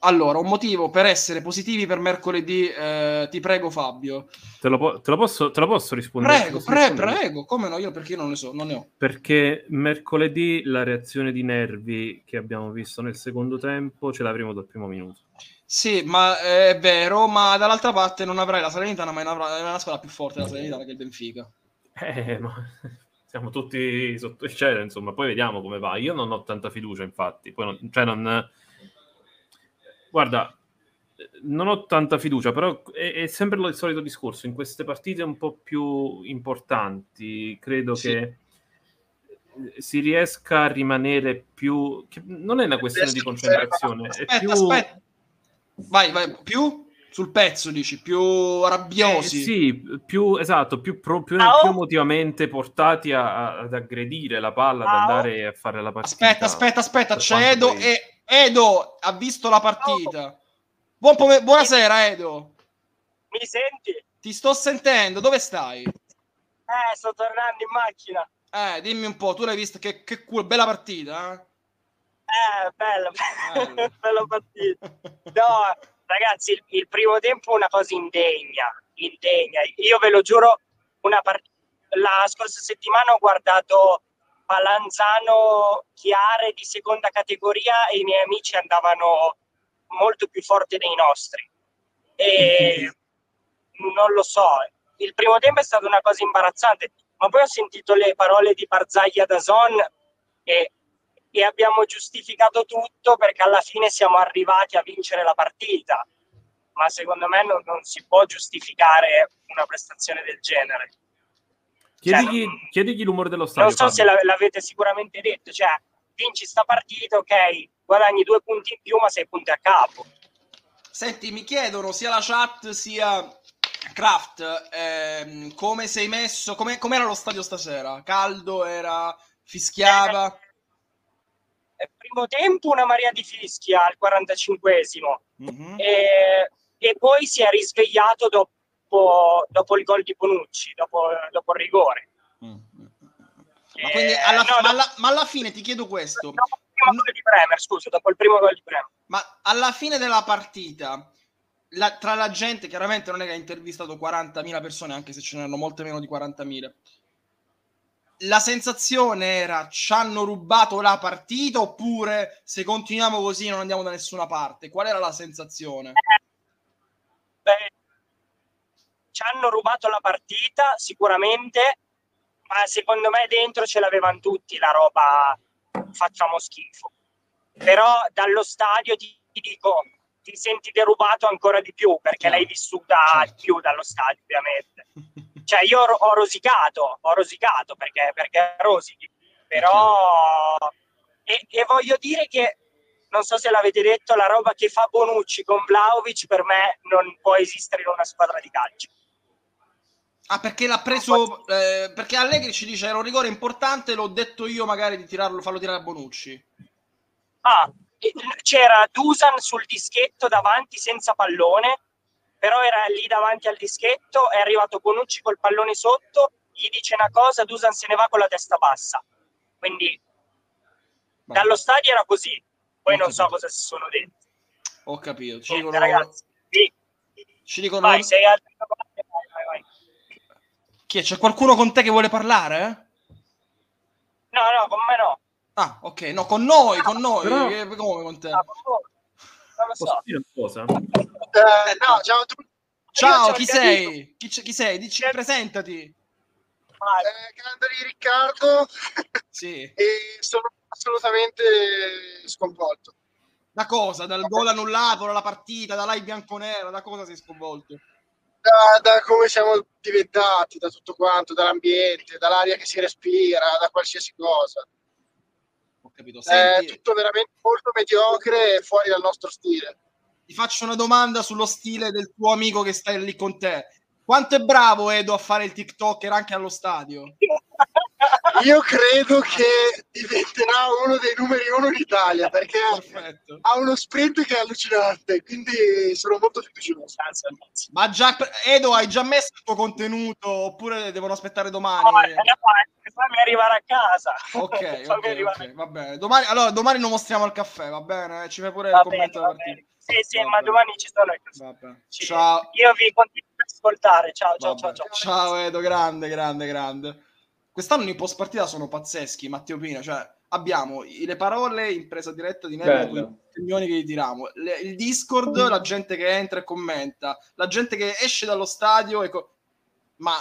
allora, un motivo per essere positivi per mercoledì, eh, ti prego Fabio. Te lo, po- te lo, posso, te lo posso, rispondere? Prego, pre- prego, come no? Io perché non ne so, non ne ho. Perché mercoledì la reazione di nervi che abbiamo visto nel secondo tempo ce l'avremo dal primo minuto. Sì, ma è vero, ma dall'altra parte non avrai la Salernitana, ma è una, è una squadra più forte della Salernitana che il Benfica. Eh, ma (laughs) siamo tutti sotto il cielo, insomma, poi vediamo come va. Io non ho tanta fiducia, infatti, poi non, cioè non Guarda, non ho tanta fiducia, però è, è, sempre il solito discorso. In queste partite un po' più importanti, credo sì. che si riesca a rimanere più. non è una questione di concentrazione, aspetta, è più. Aspetta. Vai, vai, più sul pezzo dici, più rabbiosi. Eh, sì, più esatto, più, pro, più, più emotivamente portati a, a, ad aggredire la palla, ad andare a fare la partita. Aspetta, aspetta, aspetta, c'è Edo e Edo ha visto la partita. Buon pom- buonasera, Edo. Mi senti? Ti sto sentendo. Dove stai? Eh, sto tornando in macchina. Eh, dimmi un po', tu l'hai vista? Che, che culo, bella partita, eh? Eh, bella, (laughs) bella, bella partita. No, ragazzi, il, il, primo tempo è una cosa indegna, indegna. Io ve lo giuro, una part- la scorsa settimana ho guardato Palanzano Chiare di seconda categoria e i miei amici andavano molto più forti dei nostri. E non lo so, il primo tempo è stata una cosa imbarazzante, ma poi ho sentito le parole di Barzaglia da Zon e, e abbiamo giustificato tutto perché alla fine siamo arrivati a vincere la partita. Ma secondo me non, non si può giustificare una prestazione del genere. Chiedigli, cioè, chiedigli l'umore dello stadio. Non so Fabio. se l'avete sicuramente detto, cioè vinci sta partita, ok, guadagni due punti in più, ma sei punti a capo. Senti, mi chiedono sia la chat sia Kraft, ehm, come sei messo, come, com'era lo stadio stasera? Caldo, era, fischiava? Eh, primo tempo una marea di fischia al 45esimo mm-hmm. e, e poi si è risvegliato dopo dopo, dopo il gol di Bonucci, dopo, dopo il rigore. Mm. Ma, quindi alla, no, ma, alla, ma, alla, fine ti chiedo questo. Dopo il primo gol di Bremer, scusa, dopo il primo gol di Bremer. Ma alla fine della partita, la, tra la gente, chiaramente non è che ha intervistato 40.000 persone, anche se ce n'erano molte meno di 40.000. La sensazione era ci hanno rubato la partita oppure se continuiamo così non andiamo da nessuna parte? Qual era la sensazione? Eh, beh, ci hanno rubato la partita sicuramente, ma secondo me dentro ce l'avevano tutti la roba facciamo schifo. Però dallo stadio ti, ti dico, ti senti derubato ancora di più perché l'hai vissuta certo. più dallo stadio ovviamente. Cioè io ho, rosicato, ho rosicato perché, perché rosichi, però... E, e voglio dire che non so se l'avete detto, la roba che fa Bonucci con Vlaovic per me non può esistere in una squadra di calcio. Ah, perché l'ha preso. Eh, perché Allegri ci dice era un rigore importante, l'ho detto io magari di tirarlo, farlo tirare a Bonucci. Ah, c'era Dusan sul dischetto davanti senza pallone, però era lì davanti al dischetto, è arrivato Bonucci col pallone sotto, gli dice una cosa, Dusan se ne va con la testa bassa. Quindi Ma... dallo stadio era così, poi non so cosa si sono detti. Ho capito, ci dicono... ragazzi. Sì. Ci dicono... Vai, sei altri... Chi è? C'è qualcuno con te che vuole parlare? No, no, con me no. Ah, ok, no, con noi, con noi. Però... Come con te? No, non lo so. cosa? Eh, no, ciao a tutti. Ciao, chi sei? Chi, chi, sei? Dici, che... presentati. Eh, Candoli Riccardo. Sì. (laughs) e sono assolutamente sconvolto. Da cosa? Dal gol annullato, dalla partita, da live bianconera, da cosa sei sconvolto? Da, da, come siamo diventati, da tutto quanto, dall'ambiente, dall'aria che si respira, da qualsiasi cosa. Ho capito. Senti, è tutto veramente molto mediocre e fuori dal nostro stile. Ti faccio una domanda sullo stile del tuo amico che sta lì con te. Quanto è bravo Edo a fare il TikToker anche allo stadio? Io credo che diventerà uno dei numeri uno in Italia perché Perfetto. ha uno sprint che è allucinante, quindi sono molto fiducioso. Ma già, Edo, hai già messo il tuo contenuto oppure devono aspettare domani? No, fammi arrivare a casa. Ok, (laughs) okay, okay va bene. Domani, allora, domani lo mostriamo al caffè, va bene? Ci fai pure va il commento bene, Sì, sì, Vabbè. ma domani ci sono io. Ci... Ciao. Io vi continuo ad ascoltare. Ciao, ciao, ciao, ciao. Ciao Edo, grande, grande, grande. Quest'anno i post partita sono pazzeschi, Matteo Pina, cioè abbiamo le parole in presa diretta di Nello i opinioni che gli tiriamo, le, il Discord, mm. la gente che entra e commenta, la gente che esce dallo stadio e co- ma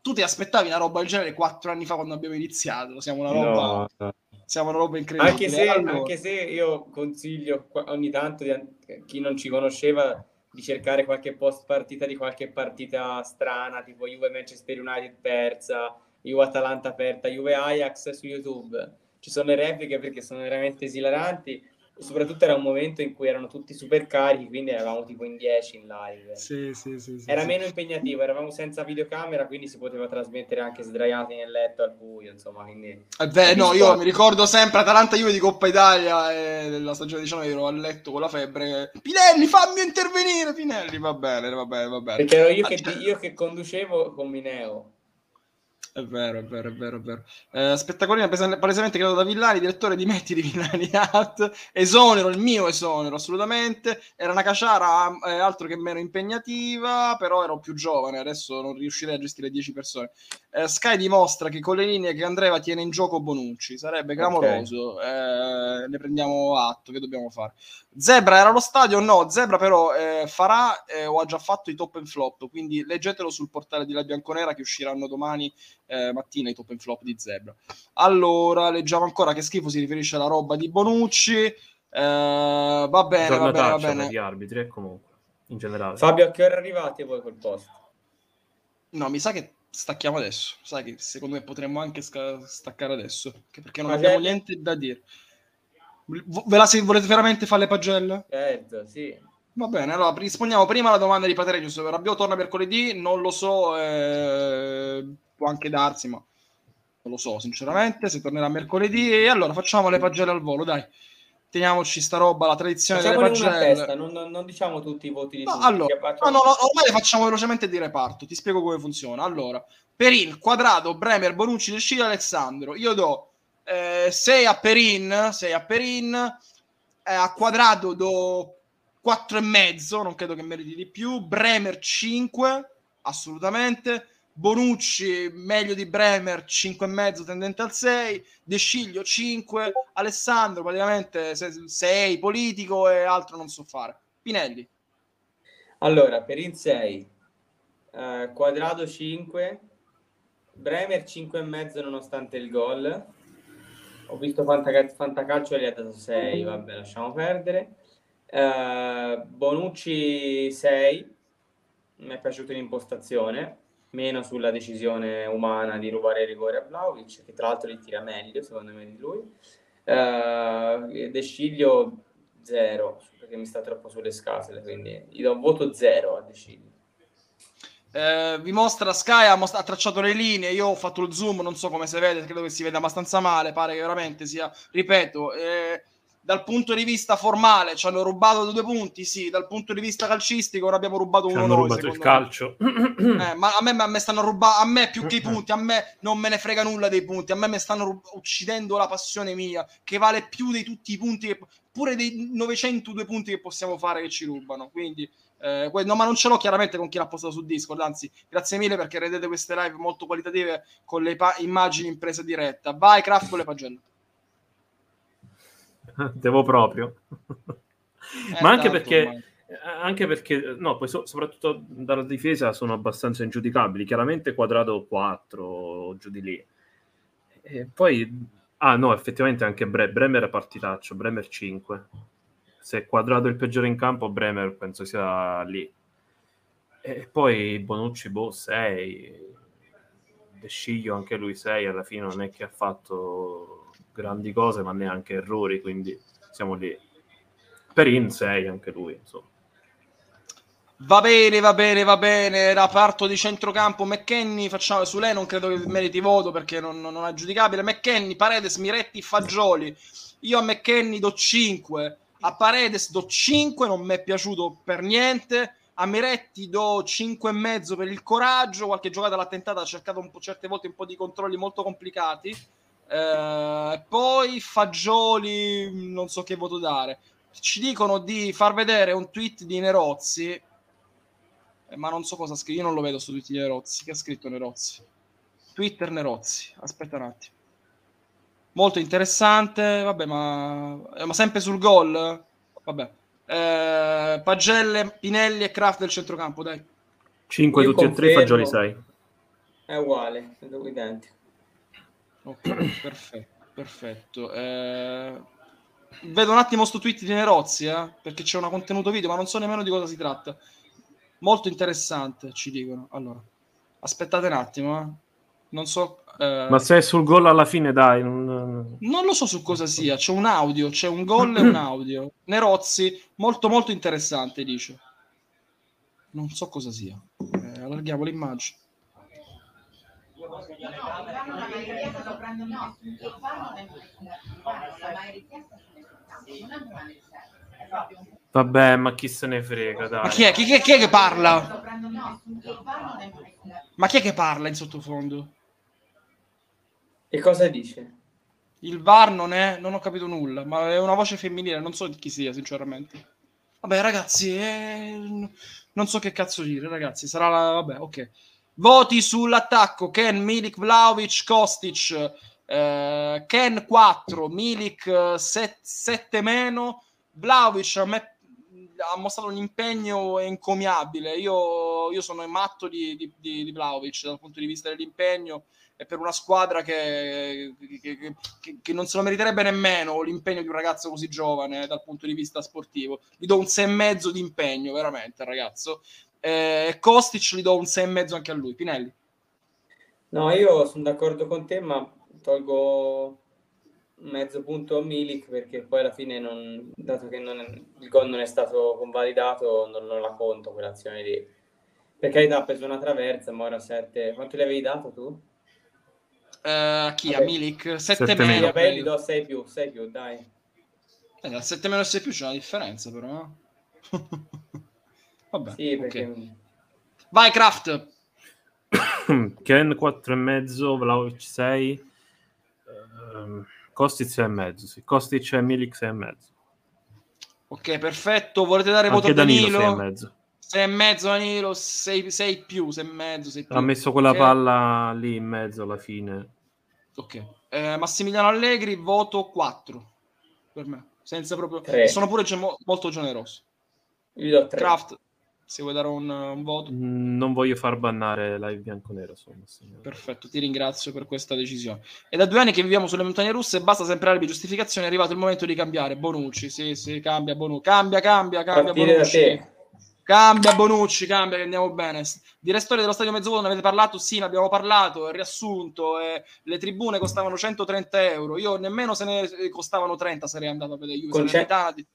tu ti aspettavi una roba del genere quattro anni fa quando abbiamo iniziato? Siamo una roba, no. siamo una roba incredibile. Anche se, allora... anche se io consiglio ogni tanto di, chi non ci conosceva di cercare qualche post partita di qualche partita strana, tipo Juve Manchester United persa, Juve Atalanta aperta, Juve Ajax su YouTube. Ci sono le repliche perché sono veramente esilaranti soprattutto era un momento in cui erano tutti super carichi, quindi eravamo tipo in 10 in live. Sì, sì, sì, era sì, meno impegnativo, eravamo senza videocamera, quindi si poteva trasmettere anche sdraiati nel letto al buio, insomma, quindi... Eh beh, no, io mi ricordo sempre Atalanta Juve di Coppa Italia e della stagione 19 ero a letto con la febbre. Pinelli, fammi intervenire, Pinelli, va bene, va bene, va bene. Perché ero io, che, io che conducevo con Mineo. È vero, è vero, è vero, è vero. Eh, spettacolina, palesemente creato da Villani, direttore di Metti di Villani Art. Esonero, il mio esonero, assolutamente. Era una caciara eh, altro che meno impegnativa, però ero più giovane, adesso non riuscirei a gestire 10 persone. Eh, Sky dimostra che con le linee che Andrea tiene in gioco Bonucci, sarebbe clamoroso. Okay. Eh, ne prendiamo atto, che dobbiamo fare? Zebra era allo stadio? No, Zebra però eh, farà eh, o ha già fatto i top and flop, quindi leggetelo sul portale di La Bianconera che usciranno domani eh, mattina i top and flop di Zebra. Allora, leggiamo ancora che schifo si riferisce alla roba di Bonucci. Eh, va bene, va bene, va bene. Gli arbitri, e comunque, in generale. Fabio, a che ora arrivate voi col post? No, mi sa che stacchiamo adesso. Sai che secondo me potremmo anche sca- staccare adesso, perché non Ma abbiamo niente da dire. Ve la se volete veramente fare le pagelle? Certo, sì. Va bene, allora rispondiamo prima alla domanda di Paterenius. Rabbio torna mercoledì, non lo so, eh, può anche darsi, ma non lo so sinceramente, se tornerà mercoledì. E allora facciamo le pagelle al volo, dai. Teniamoci sta roba, la tradizione delle pagelle. Testa, non, non, diciamo tutti i voti di no, tutti. Allora, no, no, ormai le facciamo velocemente di reparto, ti spiego come funziona. Allora, Perin, Quadrato, Bremer, Bonucci, De Sciglio, Alessandro. Io do 6 eh, a Perin, 6 a Perin, eh, a Quadrato do 4 e mezzo, non credo che meriti di più, Bremer 5, assolutamente, Bonucci meglio di Bremer 5 e mezzo tendente al 6, De Sciglio 5, Alessandro praticamente 6, politico e altro non so fare. Pinelli. Allora, Perin 6, eh, Quadrato 5, Bremer 5 e mezzo nonostante il gol, ho visto Fantac- Fantacalcio e gli ha dato 6, vabbè, lasciamo perdere. Uh, Bonucci 6, mi è piaciuta l'impostazione, meno sulla decisione umana di rubare il rigore a Vlaovic, che tra l'altro li tira meglio secondo me di lui. Uh, De Sciglio 0, perché mi sta troppo sulle scatole, quindi gli do un voto 0 a De Sciglio eh, vi mostra Sky ha, most- ha, tracciato le linee io ho fatto il zoom non so come si vede credo che si veda abbastanza male pare che veramente sia ripeto eh, dal punto di vista formale ci hanno rubato due punti sì dal punto di vista calcistico ora abbiamo rubato uno hanno noi, rubato il calcio eh, ma a me, a me stanno rubando a me più che i (clears throat) punti a me non me ne frega nulla dei punti a me mi stanno rub- uccidendo la passione mia che vale più di tutti i punti che, pure dei 902 punti che possiamo fare che ci rubano quindi eh, no, ma non ce l'ho chiaramente con chi l'ha postato su Discord. Anzi, grazie mille perché rendete queste live molto qualitative con le pa- immagini in presa diretta. Vai, Craft con le pagelle. (laughs) Devo proprio. Eh, ma anche perché, anche perché, no, poi so, soprattutto dalla difesa sono abbastanza ingiudicabili. Chiaramente quadrato 4 giù di lì. E poi, ah no, effettivamente anche Bre- Bremer è partitaccio, Bremer 5 se è quadrato il peggiore in campo, Bremer penso sia lì. E poi Bonucci, boh, 6. De Sciglio anche lui 6, alla fine non è che ha fatto grandi cose, ma neanche errori, quindi siamo lì. Perin 6 anche lui, insomma. Va bene, va bene, va bene. Raparto di centrocampo McKenny. Facciamo su lei. Non credo che meriti voto perché non, non è giudicabile. McKenny, Paredes, Miretti, Fagioli. Io a McKenny do 5. A Paredes do 5, non mi è piaciuto per niente. A Miretti do 5,5 per il coraggio. Qualche giocata l'ha tentata, ha cercato certe volte un po' di controlli molto complicati. Eh, poi Fagioli, non so che voto dare. ci dicono di far vedere un tweet di Nerozzi, eh, ma non so cosa ha scritto, io non lo vedo su tweet di Nerozzi, che ha scritto Nerozzi? Twitter Nerozzi, aspetta un attimo. Molto interessante, vabbè, ma, eh, ma sempre sul gol? Vabbè. Eh, Pagelle, Pinelli e Kraft del centrocampo, dai. 5 tutti confermo. e 3 fagioli 6. È uguale, identico. Ok, (coughs) perfetto, perfetto. Eh, vedo un attimo sto tweet di Nerozzi, eh, perché c'è un contenuto video, ma non so nemmeno di cosa si tratta. Molto interessante, ci dicono. Allora, aspettate un attimo, eh. Non so... Eh... Ma se è sul gol alla fine, dai. Non... non lo so su cosa sia. C'è un audio, c'è un gol e un (coughs) audio. Nerozzi, molto molto interessante, dice. Non so cosa sia. Eh, allarghiamo l'immagine. Vabbè, ma chi se ne frega, dai. Ma chi è? Chi, chi, chi è che parla? Ma chi è che parla in sottofondo? E cosa dice? Il VAR non è, non ho capito nulla, ma è una voce femminile, non so di chi sia, sinceramente. Vabbè, ragazzi, eh, non so che cazzo dire, ragazzi, sarà la... vabbè, ok. Voti sull'attacco, Ken, Milik, Vlaovic, Kostic, eh, Ken 4, Milik 7, 7 meno, Vlaovic a me ha mostrato un impegno encomiabile. Io, io sono matto di, di, di, di Vlaovic dal punto di vista dell'impegno e per una squadra che, che, che, che, non se lo meriterebbe nemmeno l'impegno di un ragazzo così giovane dal punto di vista sportivo. Gli do un 6,5 di impegno, veramente, ragazzo. Eh, Kostic gli do un 6,5 anche a lui. Pinelli. No, io sono d'accordo con te, ma tolgo mezzo punto a Milik perché poi alla fine, non, dato che non è, il gol non è stato convalidato, non, non la conto quell'azione lì. Per carità ha preso una traversa, ma ora 7. Quanto gli avevi dato tu? Uh, chi? Vabbè. A Milik? 7 meno. Vabbè, gli do 6 più, 6 più, dai. Eh, dal 7 meno e 6 più c'è una differenza però. (laughs) Vabbè, sì, perché... Okay. Vai Kraft! (coughs) Ken 4,5, Vlaovic 6. Um Kostic 6,5, sì. Kostic e Milik 6,5. Ok, perfetto. Volete dare Anche voto a Danilo? 6,5. 6,5 Danilo, 6, 6 più, 6,5, 6 più. Ha messo quella okay. palla lì in mezzo alla fine. Ok. Eh, Massimiliano Allegri, voto 4 per me. Senza proprio... 3. Sono pure molto generoso. Io do 3. Kraft, se vuoi dare un, un voto. Mm, non voglio far bannare live bianconero. Perfetto, ti ringrazio per questa decisione. È da due anni che viviamo sulle montagne russe e basta sempre alibi giustificazione. È arrivato il momento di cambiare. Bonucci, sì, sì, cambia Bonucci. Cambia, cambia, cambia Partire Bonucci. Cambia Bonucci, cambia che andiamo bene. Di restoria dello stadio Mezzovuoto ne avete parlato? Sì, ne abbiamo parlato, è riassunto. Eh, le tribune costavano 130 euro. Io nemmeno se ne costavano 30 sarei andato a vedere Juve. Concet-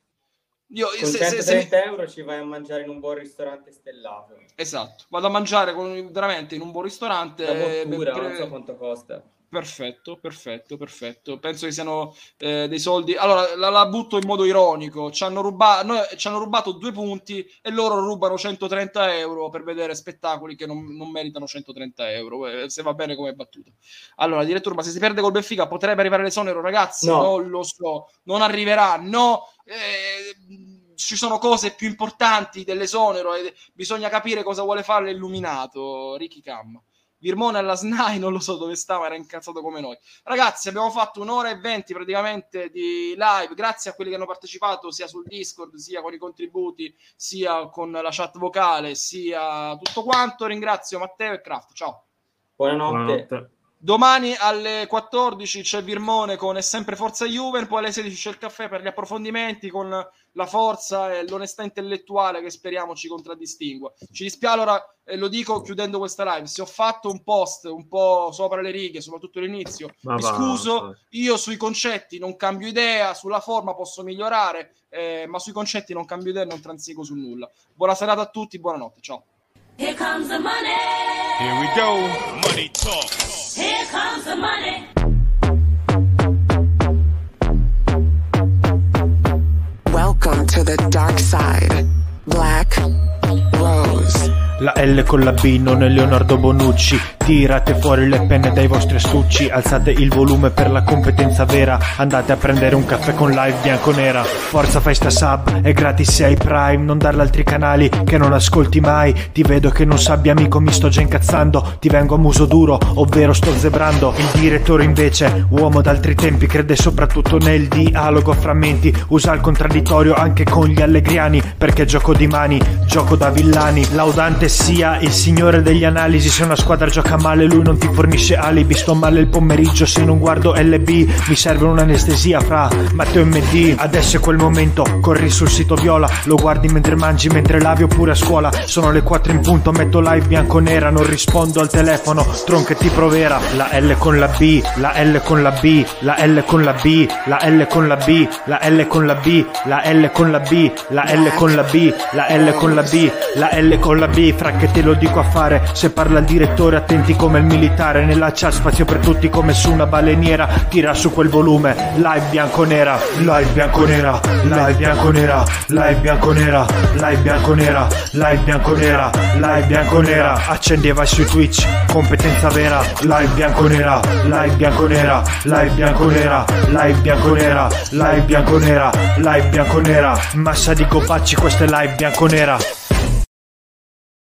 io, Con se, 130 se, se... euro ci vai a mangiare in un buon ristorante stellato. Esatto, vado a mangiare con, veramente in un buon ristorante. La bottura, per... non so quanto costa. Perfetto, perfetto, perfetto. Penso che siano eh, dei soldi. Allora, la, la, butto in modo ironico. Ci hanno, rubato, noi, ci hanno rubato due punti e loro rubano 130 euro per vedere spettacoli che non, non meritano 130 euro. Eh, se va bene come battuta. Allora, direttore, ma se si perde col Benfica potrebbe arrivare l'esonero, ragazzi? No. Non lo so, non arriverà. No, eh, ci sono cose più importanti dell'esonero e bisogna capire cosa vuole fare l'illuminato. Ricky Cam. Virmone alla SNAI, non lo so dove stava, era incazzato come noi. Ragazzi, abbiamo fatto un'ora e venti praticamente di live, grazie a quelli che hanno partecipato sia sul Discord, sia con i contributi, sia con la chat vocale, sia tutto quanto. Ringrazio Matteo e Kraft, ciao. Buonanotte. Buonanotte. Domani alle 14 c'è Virmone con È sempre Forza Juve, poi alle 16 c'è il caffè per gli approfondimenti con la forza e l'onestà intellettuale che speriamo ci contraddistingua. Ci dispiace, allora eh, lo dico chiudendo questa live, se ho fatto un post un po' sopra le righe, soprattutto all'inizio, ma mi va, scuso, va. io sui concetti non cambio idea, sulla forma posso migliorare, eh, ma sui concetti non cambio idea e non transigo su nulla. Buona serata a tutti, buonanotte, ciao. Here comes the money. Here we go. Money talk. Here comes the money. Welcome to the dark side. Black Rose. La L con la B non è Leonardo Bonucci Tirate fuori le penne dai vostri astucci, alzate il volume per la competenza vera. Andate a prendere un caffè con live bianco-nera. Forza fai sta sub, è gratis se hai Prime. Non darla altri canali che non ascolti mai. Ti vedo che non sabbia amico, mi sto già incazzando. Ti vengo a muso duro, ovvero sto zebrando. Il direttore invece, uomo d'altri tempi, crede soprattutto nel dialogo a frammenti. Usa il contraddittorio anche con gli allegriani, perché gioco di mani, gioco da villani. Laudante sia il signore degli analisi. Se una squadra gioca male lui non ti fornisce alibi. Sto male il pomeriggio se non guardo LB Mi serve un'anestesia fra Matteo e MD Adesso è quel momento, corri sul sito viola Lo guardi mentre mangi, mentre lavi oppure a scuola. Sono le 4 in punto, metto live bianco-nera Non rispondo al telefono, Tron che ti provera La L con la B, la L con la B La L con la B, la L con la B La L con la B, la L con la B La L con la B, la L con la B La L con la B, fra che te lo dico a fare. Se parla il direttore, attenti come il militare. Nella chat spazio per tutti come su una baleniera. Tira su quel volume, live bianco-nera, live bianco-nera, live bianco-nera, live bianco-nera, live bianco-nera, live bianco-nera, live bianco-nera. Accendi e vai su Twitch, competenza vera, live bianco-nera, live bianco-nera, live bianco-nera, live bianco-nera, live bianco-nera, live bianco-nera. Massa di copacci, questa è live bianco-nera.